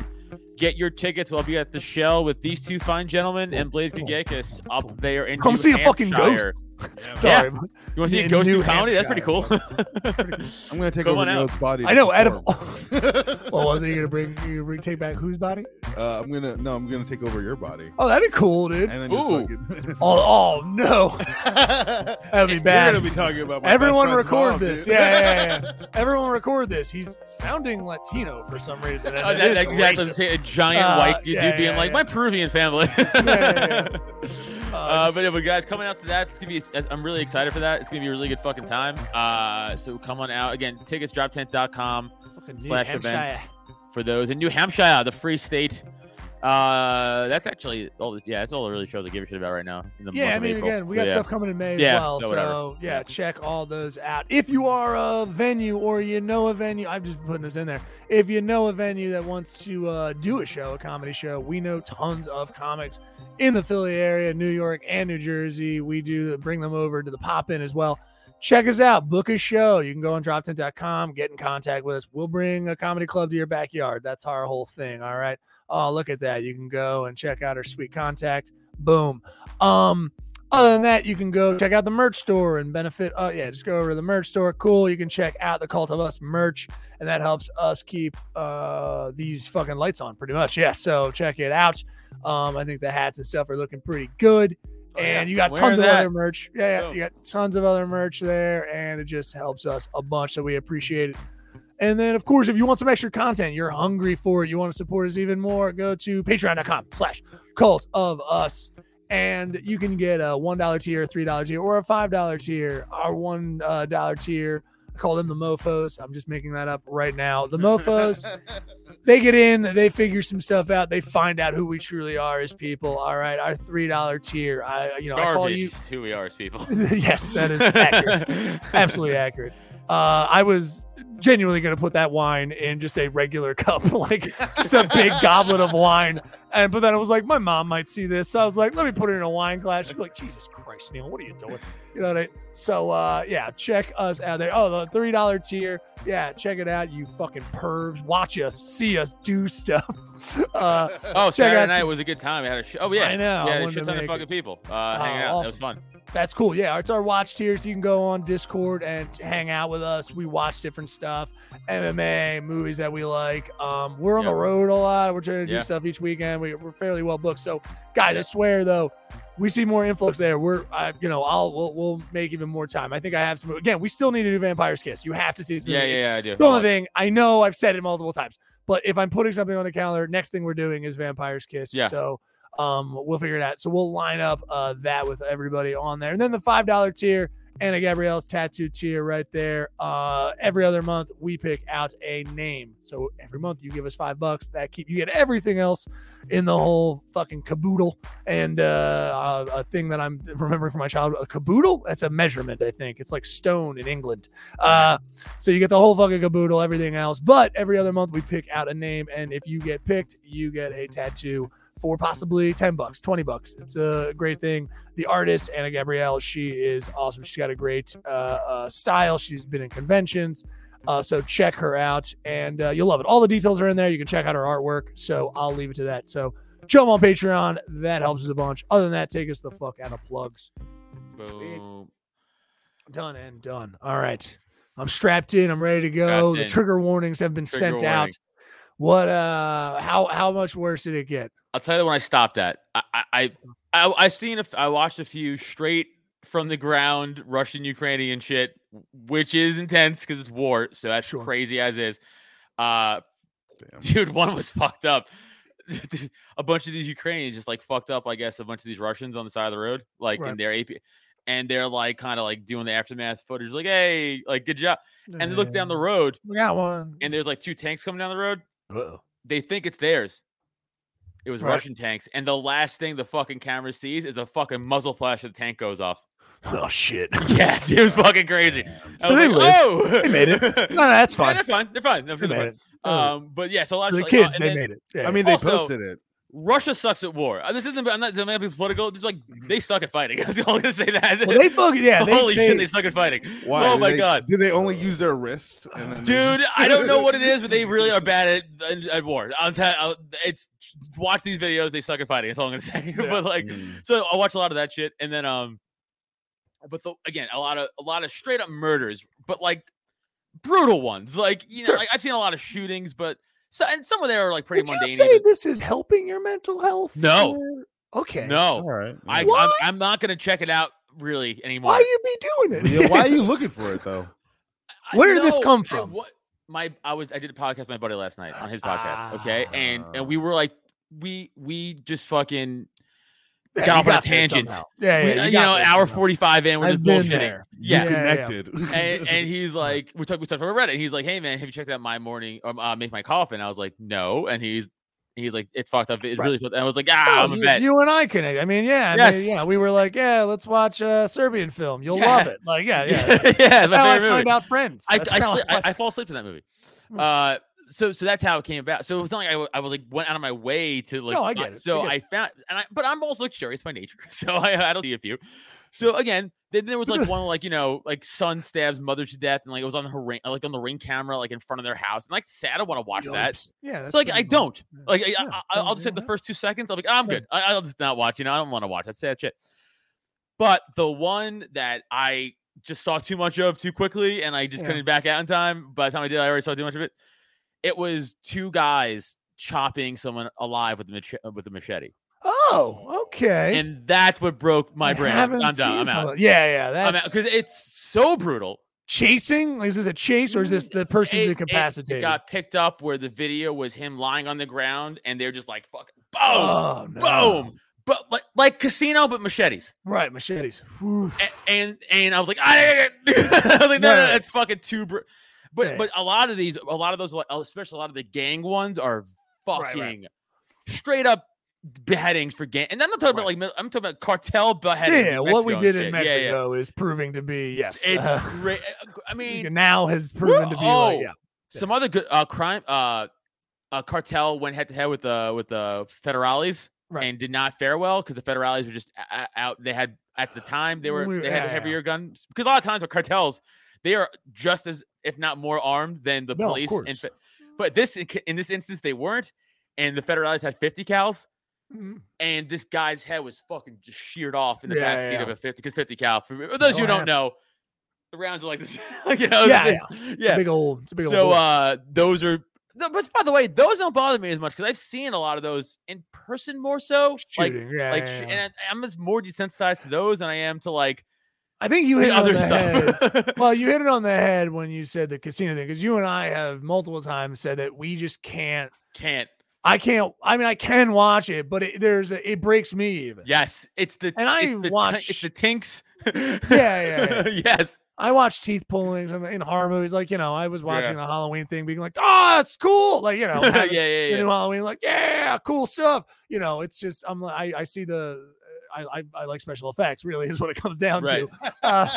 Get your tickets. We'll be at the Shell with these two fine gentlemen and Blaze Gagakis up there in Come New see a fucking ghost. Hampshire. Sorry. You want to see In a ghost New do comedy? That's pretty cool. I'm gonna take Come over on. Neil's body. I know. Out of perform. wasn't You gonna bring? You gonna bring, take back whose body? uh, I'm gonna no, I'm gonna take over your body. Oh, that'd be cool, dude. And then Ooh. just fucking- Oh, oh no, that'd be You're gonna be talking about my Everyone best record mom, this. dude. Yeah, yeah, yeah. Everyone record this. He's sounding Latino for some reason. and Uh, it that, is that, exactly. A giant Uh, white dude yeah, being yeah, like, yeah. my Peruvian family. Uh, Uh, but, anyway, guys, coming out to that, it's gonna be. I'm really excited for that. It's gonna be a really good fucking time. Uh, so come on out again. Tickets droptent.com slash events for those in New Hampshire, the free state. Uh, that's actually all. The, yeah, that's all the really shows I give a shit about right now. In the Yeah, I mean, again, we So, got yeah. stuff coming in May Yeah, as well. so So, whatever. yeah, check all those out. If you are a venue or you know a venue, I'm just putting this in there. If you know a venue that wants to uh, do a show, a comedy show, we know tons of comics in the Philly area, New York, and New Jersey. We do bring them over to the pop in as well. Check us out. Book a show. You can go on droptent.com, get in contact with us. We'll bring a comedy club to your backyard. That's our whole thing. All right. Oh, look at that. You can go and check out our sweet contact. Boom. Um, other than that, you can go check out the merch store and benefit. Oh, yeah, just go over to the merch store. Cool. You can check out the Cult of Us merch, and that helps us keep uh these fucking lights on pretty much. Yeah. So check it out. Um, I think the hats and stuff are looking pretty good. Oh, yeah. And you got Wear tons of that. other merch. Yeah, yeah, you got tons of other merch there, and it just helps us a bunch. So we appreciate it. And then, of course, if you want some extra content, you're hungry for it, you want to support us even more, go to patreon.com slash cult of us. And you can get a $1 tier, $3 tier, or a $5 tier. Our $1 uh, tier I call them the mofos. I'm just making that up right now. The mofos, they get in, they figure some stuff out, they find out who we truly are as people. All right, our three dollar tier. I, you know, I call you. Who we are as people. yes, that is accurate. Absolutely accurate. Uh, I was genuinely going to put that wine in just a regular cup, like just a big goblet of wine. And but then I was like, my mom might see this, so I was like, let me put it in a wine glass. She'd be like, Jesus Christ, Neil, what are you doing? You know what I mean? So uh, yeah, check us out there. Oh, the three dollar tier. Yeah, check it out. You fucking pervs. Watch us, see us do stuff. Uh, Oh, Saturday night some- was a good time. We had a show. oh yeah, I know, I Yeah, a wanted shit to ton of make fucking it. people uh, hanging Oh, out. That was fun. That's cool. Yeah, it's our watch tier, so you can go on Discord and hang out with us. We watch different stuff, MMA, movies that we like. Um, we're on the road a lot. We're trying to do Yeah. stuff each weekend. We, we're fairly well booked. So, guys, I swear though, we see more influx there. We're, I, you know, I'll we'll, we'll make even more time. I think I have some. Again, we still need to do Vampire's Kiss. You have to see this movie. Yeah, yeah, yeah. I do. The only thing I know, I've said it multiple times, but if I'm putting something on the calendar, next thing we're doing is Vampire's Kiss. Yeah. So um, we'll figure it out. So we'll line up uh, that with everybody on there, and then the five dollar tier. Anna Gabrielle's tattoo tier right there. Uh, every other month we pick out a name. So every month you give us five bucks. That keep you get everything else in the whole fucking caboodle. And uh, a, a thing that I'm remembering from my childhood, a caboodle. That's a measurement, I think. It's like stone in England. Uh, so you get the whole fucking caboodle, everything else. But every other month we pick out a name, and if you get picked, you get a tattoo for possibly 10 bucks, 20 bucks. It's a great thing. The artist, Anna Gabrielle, she is awesome. She's got a great uh, uh, style. She's been in conventions. Uh, so check her out and uh, you'll love it. All the details are in there. You can check out her artwork. So I'll leave it to that. So jump on Patreon. That helps us a bunch. Other than that, take us the fuck out of plugs. Boom. Done and done. All right. I'm strapped in. I'm ready to go. Strapped The in. trigger warnings have been Trigger sent out. What uh how how much worse did it get? I'll tell you when I stopped at. I I I, I, seen a I watched a few straight from the ground Russian Ukrainian shit, which is intense because it's war. So that's Sure. crazy as is. Uh, Damn. dude, one was fucked up. a bunch of these Ukrainians just like fucked up. I guess a bunch of these Russians on the side of the road, like in Right. their AP, and they're like kind of like doing the aftermath footage, like hey, like good job. And they look down the road, We got one. and there's like two tanks coming down the road Uh-oh. they think it's theirs. It was Right. Russian tanks, and the last thing the fucking camera sees is a fucking muzzle flash of the tank goes off. Oh shit. Yeah, dude, it was fucking crazy. So they like, lived. oh, They made it. No, no, that's Yeah, fine. they're fine. They're fine. They're, They they're made fine. it. Oh, Um, but yeah, so a lot of the like, oh, kids, and they then made it. Yeah. I mean, they Also- posted it. Russia sucks at war. Uh, This isn't. I'm not. I'm not political. Just like they suck at fighting. I'm all gonna say that. Mm-hmm. well, they fucking yeah. They, Holy they, shit, they suck at fighting. Why? Oh Do my they- god. Do they only use their wrist? And then Dude, just- I don't know what it is, but they really are bad at, at, at war. I'll tell. It's watch these videos. They suck at fighting. That's all I'm gonna say. but like, Mm. so I watch a lot of that shit, and then um, but the, again, a lot of a lot of straight up murders, but like brutal ones. Like you know, Sure. like, I've seen a lot of shootings, but so, and some of them are like pretty Would you mundane. say even- this is helping your mental health? No. or- Okay. no, All right. I. I'm, I'm not gonna check it out really anymore. Why you be doing it? Yeah, why are you looking for it though? I Where did this know, come I- from? what my I was I did a podcast with my buddy last night on his podcast. Okay, and and we Ah. were like we we just fucking Yeah, got you off on a tangent. somehow. Yeah, we- yeah. you, got know, there hour somehow. forty five in, we're I've just bullshitting. there. Yeah. You Yeah, yeah. connected. and, and he's like, we talked, we talked about Reddit. And he's like, hey man, have you checked out my morning or uh, make my coffin? I was like, no. And he's he's like, it's fucked up. It's Right. really fucked. And I was like, ah, Oh, I'm a you, vet. you and I connect. I mean, yeah, I Yes. mean, yeah. We were like, yeah, let's watch a Serbian film. You'll Yeah. love it. Like, yeah, yeah. yeah, That's it's how I favorite find out friends. I, That's I, how I, I fall asleep to that movie. Hmm. Uh, so so that's how it came about. So it was not like I, I was like went out of my way to like. No, I get it. I So get I, found, and I, but I'm also curious by nature. So I, I don't see a few. So again, then there was like one like you know like son stabs mother to death, and like it was on her ring, like on the ring camera, like in front of their house, and like sad. I want to watch that. Yeah. So like I don't yeah. like I, Yeah, I, I'll just take the first two seconds. I'm like I'm Yeah. good. I, I'll just not watch. You know I don't want to watch. That's sad shit. But the one that I just saw too much of too quickly, and I just Yeah. couldn't back out in time. By the time I did, I already saw too much of it. It was two guys chopping someone alive with a mach- uh, with a machete, Oh, okay. and that's what broke my I brain. I'm, I'm done. I'm out. Yeah, yeah. That's because it's so brutal. chasing. Is this a chase or is this the person's It- it- incapacitated? It got picked up where the video was him lying on the ground, and they're just like fucking boom, oh, no. boom, but like like casino, but machetes. Right, machetes. Oof. A- And and I was like, I, I was like, no, no, no, it's fucking too. Br-. But Yeah. but a lot of these, a lot of those, especially a lot of the gang ones, are Right, right. fucking straight up beheadings for gang. And I'm not talking about like I'm talking about cartel beheadings. Yeah, what we did in shit. Yeah, yeah. Mexico is proving to be yes. It's uh, great. I mean, now has proven to be like oh, yeah. some other good uh crime uh uh cartel went head to head with the with the federales Right. and did not fare well because the federales were just a- a- out they had at the time they were We- they had heavier guns because a lot of times with cartels they are just as if not more armed than the No, of police and but this in this instance they weren't and the federales had 50 cals Mhm. and this guy's head was fucking just sheared off in the Yeah, back seat yeah. of a 50 because 50 cal for those of you who Don't know the rounds are like this you know Yeah, It's yeah big old. It's a big so old. uh those are but by the way those don't bother me as much because i've seen a lot of those in person more so like shooting. yeah, like yeah, sh- yeah. and i'm just more desensitized to those than i am to like I think you hit it other the head. stuff Well, you hit it on the head when you said the casino thing because you and I have multiple times said that we just can't. can't I can't. I mean, I can watch it, but it, there's a, it breaks me even. yes it's the And I it's the, watch- it's the tinks yeah, yeah. yes I watch teeth pulling in horror movies. Like you know, I was watching Yeah. the Halloween thing, being like, "Oh, it's cool!" Like you know, yeah yeah yeah new Halloween, like, "Yeah, cool stuff." You know, it's just I'm like, I, I see the. I, I, I like special effects. Really, is what it comes down Right. to, uh,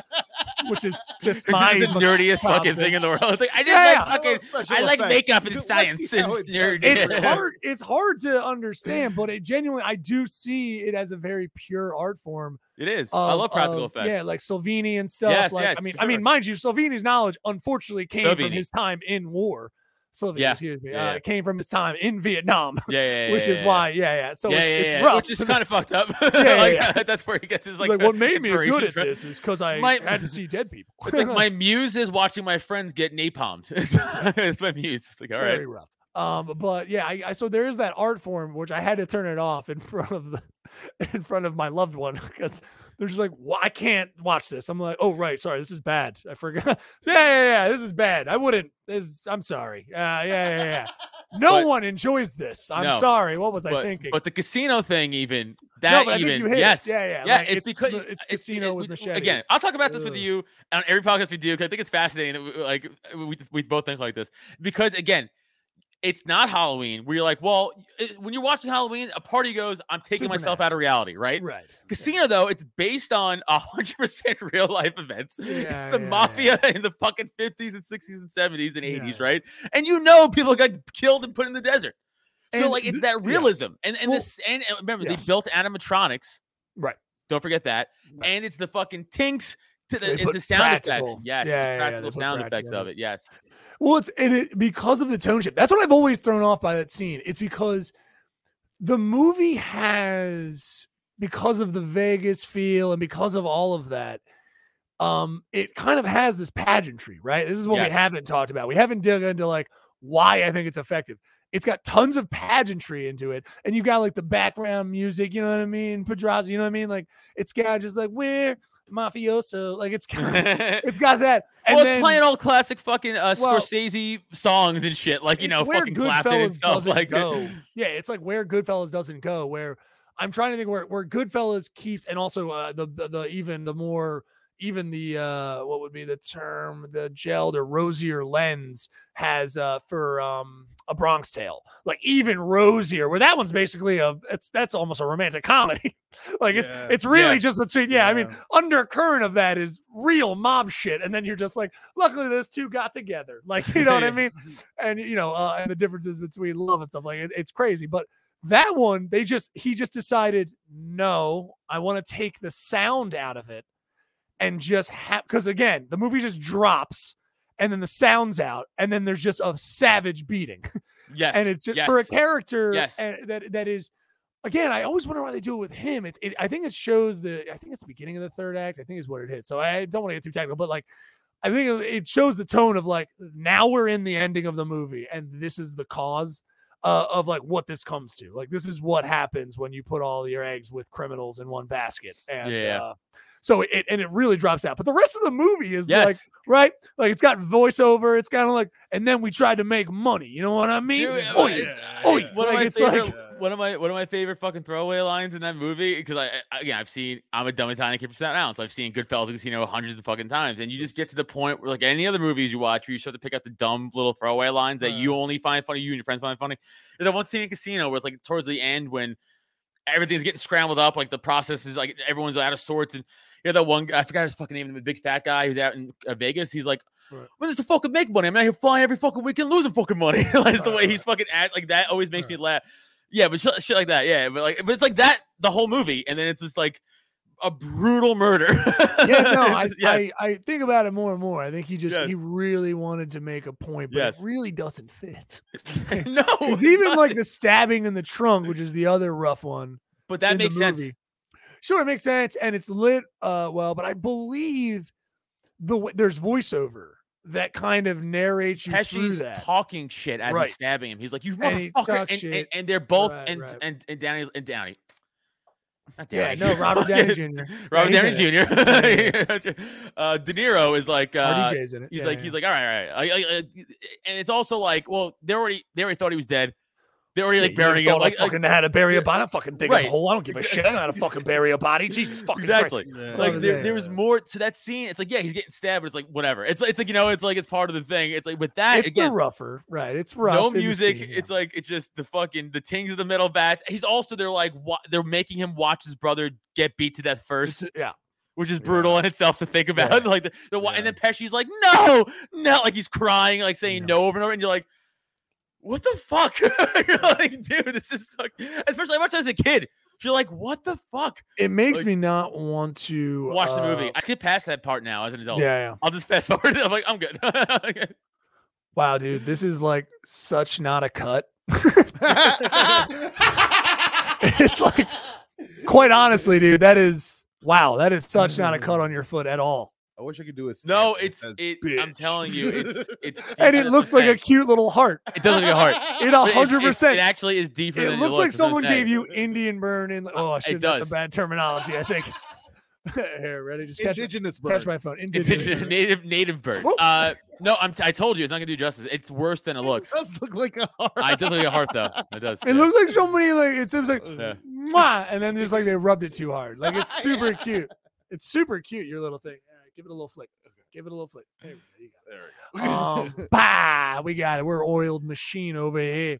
which is just my the nerdiest problem. fucking thing in the world. It's like I just Yeah, yeah. like fucking, special I like effects. makeup and Let's science see how and it nerd. it's hard it's hard to understand but it genuinely i do see it as a very pure art form It is. I love practical of- effects. yeah like salvini and stuff Yes, like yeah, i mean for i mean mind you salvini's knowledge unfortunately came from his time in war Salvini, Yeah, excuse me yeah, uh, yeah. it came from his time in vietnam yeah, yeah, yeah, which is why yeah yeah so yeah, it's, yeah, it's rough which is kind of fucked up. yeah, like, yeah. That's where he gets his like, like, what made me good at this is because i My- had to see dead people It's like my muse is watching my friends get napalmed. It's, it's my muse. It's like all right. very rough. Um, but yeah, I, I so there is that art form which I had to turn it off in front of the in front of my loved one because they're just like, well, I can't watch this. I'm like, oh right, sorry, this is bad. I forgot. yeah, yeah, yeah, this is bad. I wouldn't. This, I'm sorry. Uh, yeah, yeah, yeah. No But- one enjoys this. I'm No, sorry. What was I thinking? but the casino thing, even that, but I even hit it. yes, Yeah, yeah. yeah, like, it's, because the- it's it's- casino it- with machetes. Again, I'll talk about this with you on every podcast we do because I think it's fascinating that we, like we, we both think like this because again, it's not Halloween where you're like, well, it- uh, when you're watching Halloween, a party goes, I'm taking myself out of reality, right? right. Casino though, it's based on hundred percent real life events. Yeah, it's the yeah, mafia in the fucking fifties and sixties and seventies and eighties, yeah. right? And you know people got killed and put in the desert. So And like it's th- that yeah. realism. And and Well, this and, and remember yeah. they built animatronics. Right. Don't forget that. Right. And it's the fucking tinks to the They it's the sound practical. effects. Yes, Yeah, the yeah, yeah, practical sound practical effects of it. Yes. Well, it's and it because of the tone shift. That's what I've always thrown off by that scene. It's because the movie has because of the Vegas feel and because of all of that, um, it kind of has this pageantry, right? This is what we haven't talked about. We haven't dug into like why I think it's effective. It's got tons of pageantry into it, and you got like the background music, you know what I mean? Pedraza, you know what I mean? Like it's got just like we're mafioso, like it's got it's got that. And well, it's then- playing all classic fucking uh, Well, Scorsese songs and shit, like you know, where fucking Clapton and stuff. Like, go. Yeah, it's like where Goodfellas doesn't go. Where I'm trying to think where where Goodfellas keeps, and also uh, the, the the even the more even the uh what would be the term the gelled or rosier lens has uh for um a Bronx Tale, like even rosier. Where that one's basically a it's that's almost a romantic comedy. like it's Yeah. it's really Yeah. just between yeah. I mean Yeah. undercurrent of that is real mob shit, and then you're just like, luckily those two got together. Like you know what I mean? and you know, uh, and the differences between love and stuff like it, it's crazy. But that one, they just he just decided, no, I want to take the sound out of it and just have because again, the movie just drops and then the sound's out, and then there's just a savage beating, yes, and it's just for a character Yes. and that that is. Again, I always wonder why they do it with him. It, it, I think it shows the. I think it's the beginning of the third act. I think is what it hits. So I don't want to get too technical, but like I think it- it shows the tone of like now we're in the ending of the movie and this is the cause uh, of like what this comes to. Like this is what happens when you put all your eggs with criminals in one basket. And Yeah. uh, so it and it really drops out. But the rest of the movie is Yes. like right, like it's got voiceover. It's kind of like and then we tried to make money. You know what I mean? Dude, oh yeah, yeah, oh yeah. yeah. One of Like, my it's favorite like- one of my one of my favorite fucking throwaway lines in that movie because I, I again I've seen I'm a dumb Italian kid from Staten Island, so I've seen Goodfellas and Casino hundreds of fucking times, and you just get to the point where like any other movies you watch, where you start to pick out the dumb little throwaway lines that uh. you only find funny, you and your friends find funny. There's that one scene in Casino where it's like towards the end when everything's getting scrambled up, like the process is like everyone's out of sorts, and you know that one guy, I forgot his fucking name, the big fat guy who's out in uh, Vegas. He's like, Right. "When does the fucking make money? I'm out here flying every fucking weekend, losing fucking money." like the way he's fucking act like that always makes me laugh. Yeah, but shit, shit like that. Yeah, but like, but it's like that the whole movie, and then it's just like a brutal murder. yeah, no, I, yes. I I think about it more and more. I think he just he really wanted to make a point, but Yes. it really doesn't fit. no, Because even like the stabbing in the trunk, which is the other rough one, but that makes sense. Sure, it makes sense, and it's lit uh well, but I believe the there's voiceover that kind of narrates you through Pesci's talking shit as Right. he's stabbing him. He's like, "You And he motherfucker!" talks And, and, and they're both Right, and, right. and and Downey and Downey. Yeah, no, Robert Downey Jr. Robert Yeah, Downey Jr. uh, De Niro is like, uh, RDJ's in it. he's Yeah, like, yeah. he's like, all right, all right. I, I, I, and it's also like, well, they already, they already thought he was dead. They already like Yeah, burying him. thought I Like, like fucking had to bury a body. I fucking dig Right. a hole. I don't give a shit. I know how to fucking bury a body. Jesus fucking exactly. Christ. Yeah. Like was there, it? there was more to that scene. It's like, yeah, he's getting stabbed, but it's like whatever. It's it's like you know, it's like it's part of the thing. It's like with that It's again, rougher, right? It's rough. no music. scene, yeah. It's like it's just the fucking the tings of the metal bats. He's also they're like wa- they're making him watch his brother get beat to death first, It's- yeah. which is brutal in itself to think about. Yeah. Like the, the Yeah. and then Pesci's like, no, no, like he's crying, like saying No. no over and over, and you're like. What the fuck? Like, dude, this is fuck-" especially I watched it as a kid. You're like, what the fuck? It makes like- me not want to Watch the uh, movie. I skip past that part now as an adult. Yeah, yeah. I'll just fast forward. I'm like, I'm good. Wow, dude, this is like such not a cut. it's like, quite honestly, dude, that is wow. That is such not a cut on your foot at all. I wish I could do it. no, it's as it. I'm telling you, it's it's. And it looks the like a cute little heart. It does look like a heart. It a But it- hundred it- percent. It actually is deeper It than looks like looks, is what I'm someone gave you Indian burn in. Oh shit, that's a does. bad terminology. I think. Here, ready? Just catch, Indigenous catch my phone. Indigenous. Indigenous- native native bird. Uh, no, I'm. T- I told you, it's not gonna do justice. It's worse than it looks. It does look like a heart. I it does look like a heart though. It does. It yeah. looks like somebody like it seems like Yeah. Mwah! and then there's like they rubbed it too hard. Like it's super cute. It's super cute. Your little thing. Give it a little flick. Give it a little flick. There we go. There we go. Um, bah, we got it. We're oiled machine over here.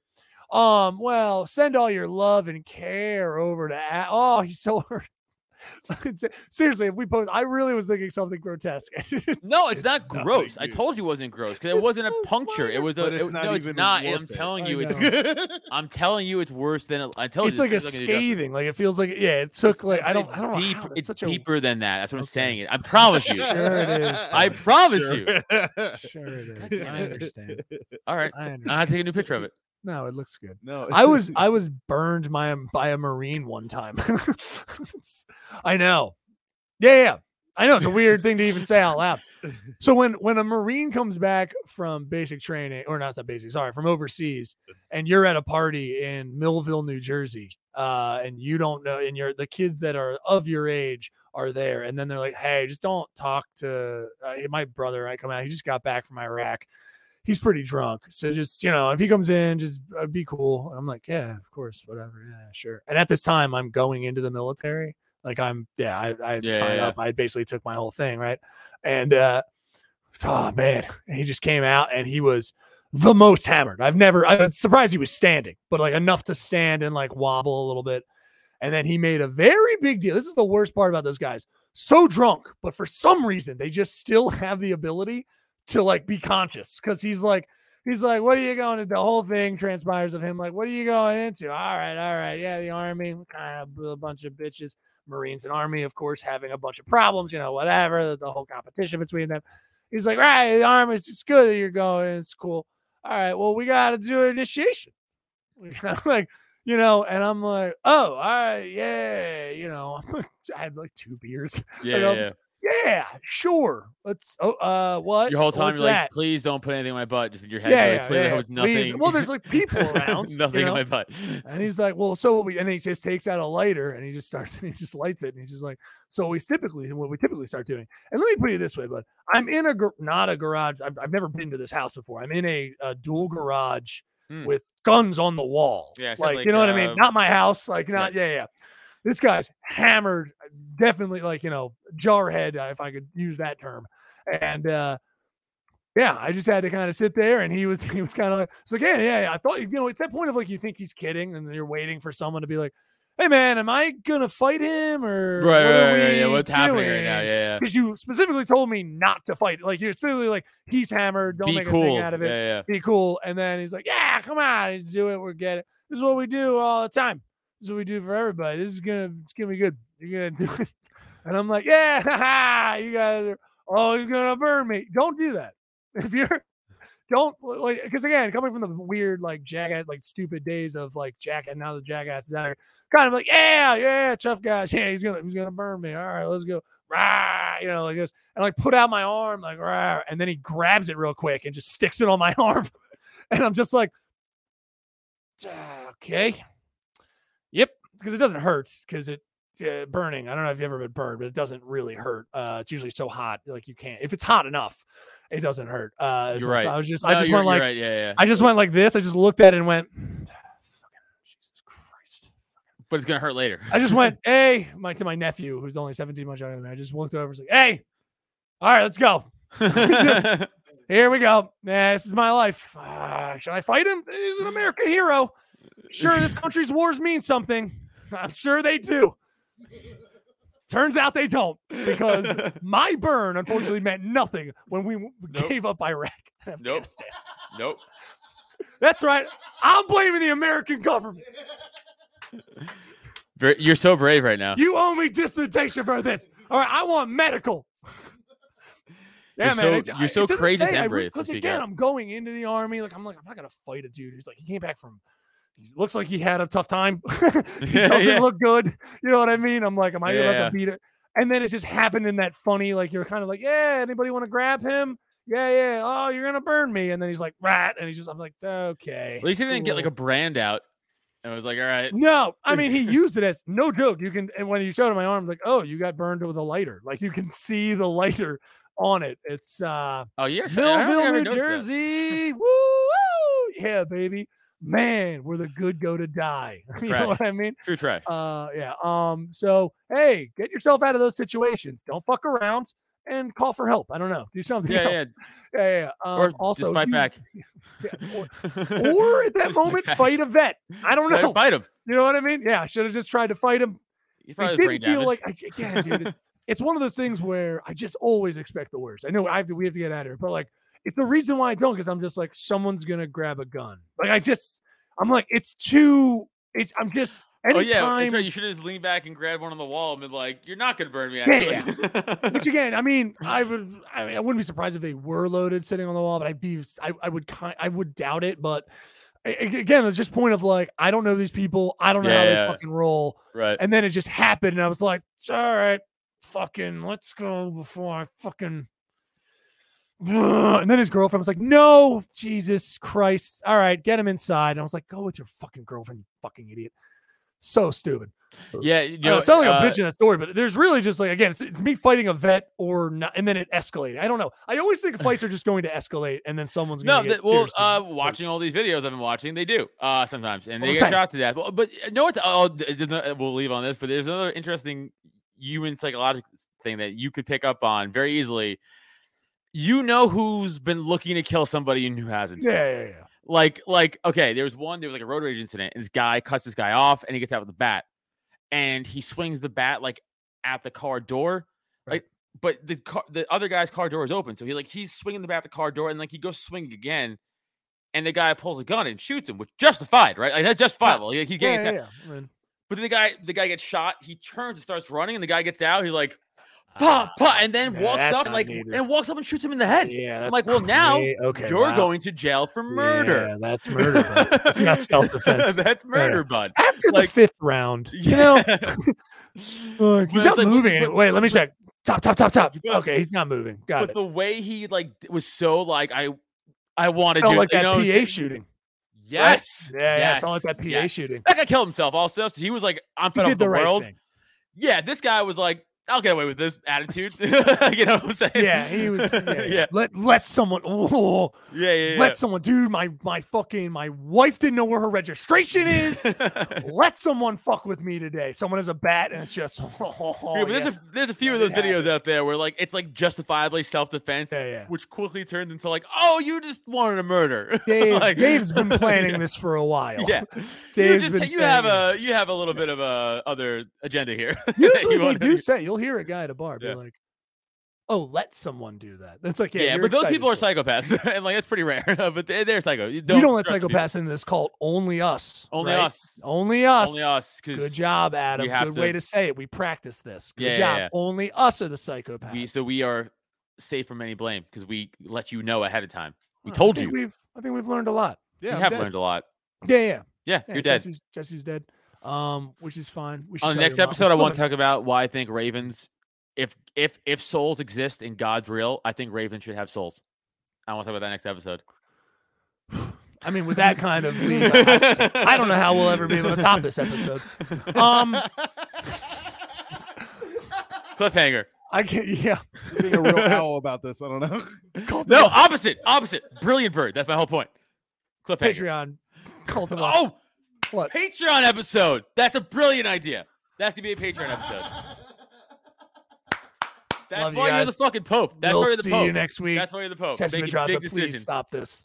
Um, well, send all your love and care over to. A- oh, he's so hurt. Seriously, if we post, I really was thinking something grotesque. It's- No, it's not nothing, gross. I told you it wasn't gross because it wasn't a so puncture. It was a. But it's it- not no, it's not. I'm it. telling you, it's. I'm telling you, it's worse than. It, I told it's you. like a it's not gonna do justice. scathing. Like it feels like yeah. It took like I don't. It's I don't know deep. how, It's such a- deeper than that. That's what I'm saying. It. I promise you. Sure it is. I promise you. Sure it is. I understand. All right. I I understand. have to take a new picture of it. No, it looks good. no, I was I was burned by a by a marine one time. I know. Yeah, yeah. I know it's a weird thing to even say out loud. So when when a marine comes back from basic training, or not that basic, sorry, from overseas, and you're at a party in Millville, New Jersey, uh, and you don't know, and you're the kids that are of your age are there, and then they're like, "Hey, just don't talk to uh, my brother." I come out, he just got back from Iraq. He's pretty drunk, so just you know, if he comes in, just uh, be cool. I'm like, yeah, of course, whatever, yeah, sure. And at this time, I'm going into the military. Like I'm, yeah, I, I Yeah, signed yeah. up. I basically took my whole thing, right? And uh, oh man, he just came out and he was the most hammered. I've never. I was surprised he was standing, but like enough to stand and like wobble a little bit. And then he made a very big deal. This is the worst part about those guys. So drunk, but for some reason they just still have the ability to like be conscious because he's like. He's like, what are you going to? The whole thing transpires of him like, what are you going into? All right, all right, yeah, the army, kind of a bunch of bitches. Marines and Army, of course, having a bunch of problems, you know, whatever, the, the whole competition between them. He's like, right, the Army, it's just good that you're going. It's cool. All right, well, we got to do an initiation. I'm like, you know, and I'm like, oh, all right, yeah, you know, I had like two beers. Yeah, yeah, yeah. sure. Let's, oh, uh, what? Your whole time What's you're like, please don't put anything in my butt. Just in your head, Yeah, you're yeah, clearly yeah, there was please. nothing. Well, there's like people around. you nothing know? in my butt. And he's like, well, so what we, and he just takes out a lighter and he just starts, and he just lights it. And he's just like, so we typically, what we typically start doing. And let me put it this way, but I'm in a, not a garage. I've, I've never been to this house before. I'm in a, a dual garage Hmm. with guns on the wall. Yeah, like, like, you know what I uh, mean? Not my house. Like not yeah yeah. This guy's hammered, definitely like you know jarhead uh, if I could use that term. And uh yeah, I just had to kind of sit there, and he was he was kind of like, it's like yeah yeah. yeah. I thought you know at that point of like you think he's kidding, and you're waiting for someone to be like, hey man, am I gonna fight him or Right, what right, right, yeah. What's happening right now? doing?" Yeah, yeah. because you specifically told me not to fight. Like you're specifically like he's hammered. Don't Be make a cool. thing out of it. Yeah, yeah. Be cool. And then he's like, "Yeah, come on, do it. We're get it. This is what we do all the time. This is what we do for everybody. This is gonna it's gonna be good. You're gonna do it." And I'm like, "Yeah, you guys are. Oh, you're gonna burn me. Don't do that. If you're." Don't like because again, coming from the weird like jackass, like stupid days of like Jack, and now the jackass is out here, kind of like, yeah, yeah, tough guys, yeah, he's gonna he's gonna burn me. All right, let's go, rah, you know, like this, and like put out my arm, like rah, and then he grabs it real quick and just sticks it on my arm, and I'm just like, "Ah, okay, because it doesn't hurt because it uh, burning. I don't know if you've ever been burned, but it doesn't really hurt. Uh, it's usually so hot, like you can't. If it's hot enough, it doesn't hurt. Uh, You're well. So right. I was just, No, I just went like, right, yeah, yeah. I just went like this. I just looked at it and went, Jesus Christ. But it's gonna hurt later. I just went, hey, my to my nephew who's only 17 months younger than me. I just looked over, and was like, hey, all right, let's go. Just- Here we go. Yeah, this is my life. Ah, should I fight him? He's an American hero. Sure, this country's wars mean something. I'm sure they do. Turns out they don't, because my burn unfortunately meant nothing when we Nope. gave up Iraq. Nope. Nope. That's right. I'm blaming the American government. You're so brave right now. You owe me dispensation for this. All right, I want medical. Yeah, You're man. so- you're so courageous day, and brave Because again, out. I'm going into the army. Like I'm like, I'm not gonna fight a dude. He's like, he came back from. He looks like he had a tough time. he Yeah, doesn't yeah. look good. You know what I mean? I'm like, am I Yeah. about to beat it? And then it just happened in that funny, like you're kind of like, yeah, anybody want to grab him? Yeah, yeah. Oh, you're gonna burn me. And then he's like, rat. And he's just, I'm like, okay. At least he didn't get like a brand out and was like, all right. No, I mean he used it as no joke. You can and when you showed him my arm, like, oh, you got burned with a lighter. Like you can see the lighter on it. It's uh Oh, yeah. I I Millville, New. Jersey. Woo, woo, yeah, baby. Man, where the good go to die. you know what I mean? True trash. Uh yeah. Um, so hey, get yourself out of those situations. Don't fuck around and call for help. I don't know. Do something Yeah, yeah. Yeah, yeah. yeah. Um, Or also just fight use- back. or, or at that moment, fight a vet. I don't know. Fight him. You know what I mean? Yeah, I should have just tried to fight him. I didn't feel damage. like I, again, dude. It's, it's one of those things where I just always expect the worst. I know I have to, we have to get out of here, but like it's the reason why I don't because I'm just like someone's gonna grab a gun. Like I just I'm like it's too. It's I'm just oh yeah, right. You should just lean back and grab one on the wall and be like, "You're not gonna burn me." Yeah, Actually. Which again, I mean, I would, I, mean, I wouldn't be surprised if they were loaded sitting on the wall, but I'd be, I, I would kind, I would doubt it. But again, it's just point of like, I don't know these people, I don't know how they yeah. fucking roll, right. and then it just happened, and I was like, "It's all right, fucking, let's go before I fucking. And then his girlfriend was like, "No, Jesus Christ! All right, get him inside." And I was like, "Go with your fucking girlfriend, you fucking idiot." So stupid. Yeah, you know, know, it sounds like uh, I'm bitching that story, but there's really just like again, it's, it's me fighting a vet or not, and then it escalated. I don't know. I always think fights are just going to escalate, and then someone's No, going to that, well, uh, watching all these videos I've been watching, they do uh, sometimes, and Well, they get shot to death. Well, but you know what? Oh, d- there's no- we'll leave on this, but there's another interesting human psychological thing that you could pick up on very easily. You know who's been looking to kill somebody and who hasn't. Yeah, yeah, yeah. Like, like, okay, there was one, there was like a road rage incident, and this guy cuts this guy off, and he gets out with a bat, and he swings the bat like at the car door, Right. like, but the car, the other guy's car door is open, so he like he's swinging the bat at the car door, and like he goes swinging again, and the guy pulls a gun and shoots him, which justified, right? Like that's justifiable. He, he's Yeah, getting yeah, attacked. yeah. I mean, But then the guy, the guy gets shot. He turns and starts running, and the guy gets out. He's like, "Pah, pah," and then yeah, walks up not like needed. and walks up and shoots him in the head. yeah, I'm like, well, now great. okay, You're wow. going to jail for murder. Yeah, that's murder. It's not self-defense. That's murder, bud. After like- the fifth round, you know, Yeah. look, he's not like, moving. but- Wait, let me check. Top, top, top, top. Okay, he's not moving. Got it. but it. the way he like was so like I, I wanted you. like you that know, PA shooting. Yes. Yeah, yeah. yes, Felt like that PA yes. shooting. That guy killed himself also. So he was like, I'm He fed up with the, the right world. thing. Yeah, this guy was like, I'll get away with this attitude. you know what I'm saying? Yeah, he was. Yeah, yeah. yeah. Let let someone. Oh, Yeah, yeah, yeah. let someone, dude. My my fucking my wife didn't know where her registration is. let someone fuck with me today. Someone has a bat, and it's just. Oh, there's a there's a few of those videos out there where like it's like justifiably self defense, which quickly turns into like, oh, you just wanted to murder. Dave, Like- Dave's been planning this for a while. Yeah, you Dave's just been you have a you have a little bit of a other agenda here. Usually You they do say you'll hear a guy at a bar be Yeah. like, "Oh, let someone do that." That's like, yeah, Yeah, you're but those people are psychopaths, and like that's pretty rare. but they, they're psycho. You You don't, don't let trust me. psychopaths in this cult. Only us. Only right? us. Only us. Only us. Good job, Adam. Good to- way to say it. We practice this. Good Yeah, yeah, job. yeah. Only us are the psychopaths. we so we are safe from any blame because we let you know ahead of time. We Huh, I told you. We've. I think we've learned a lot. Yeah, we I'm have dead. learned a lot. Yeah, yeah. Yeah, yeah you're dead. Jesse's, Jesse's dead. Um, which is fine. We On the next your mom. We're episode, I want to talk about why I think Ravens, if if if souls exist and God's real, I think Ravens should have souls. I want to talk about that next episode. I mean, with that kind of lead, I, I don't know how we'll ever be able to top this episode. Um, Cliffhanger. I can't. Yeah. Being a real owl about this, I don't know. Cult No, opposite, opposite. Brilliant bird. That's my whole point. Cliffhanger. Patreon. Cult of Us. Oh, what? Patreon episode. That's a brilliant idea. That's to be a Patreon episode. That's Love why you're the fucking Pope. That's we'll why you're the see Pope. you next week. That's why you're the Pope. Testament Making Madraza, big please stop this.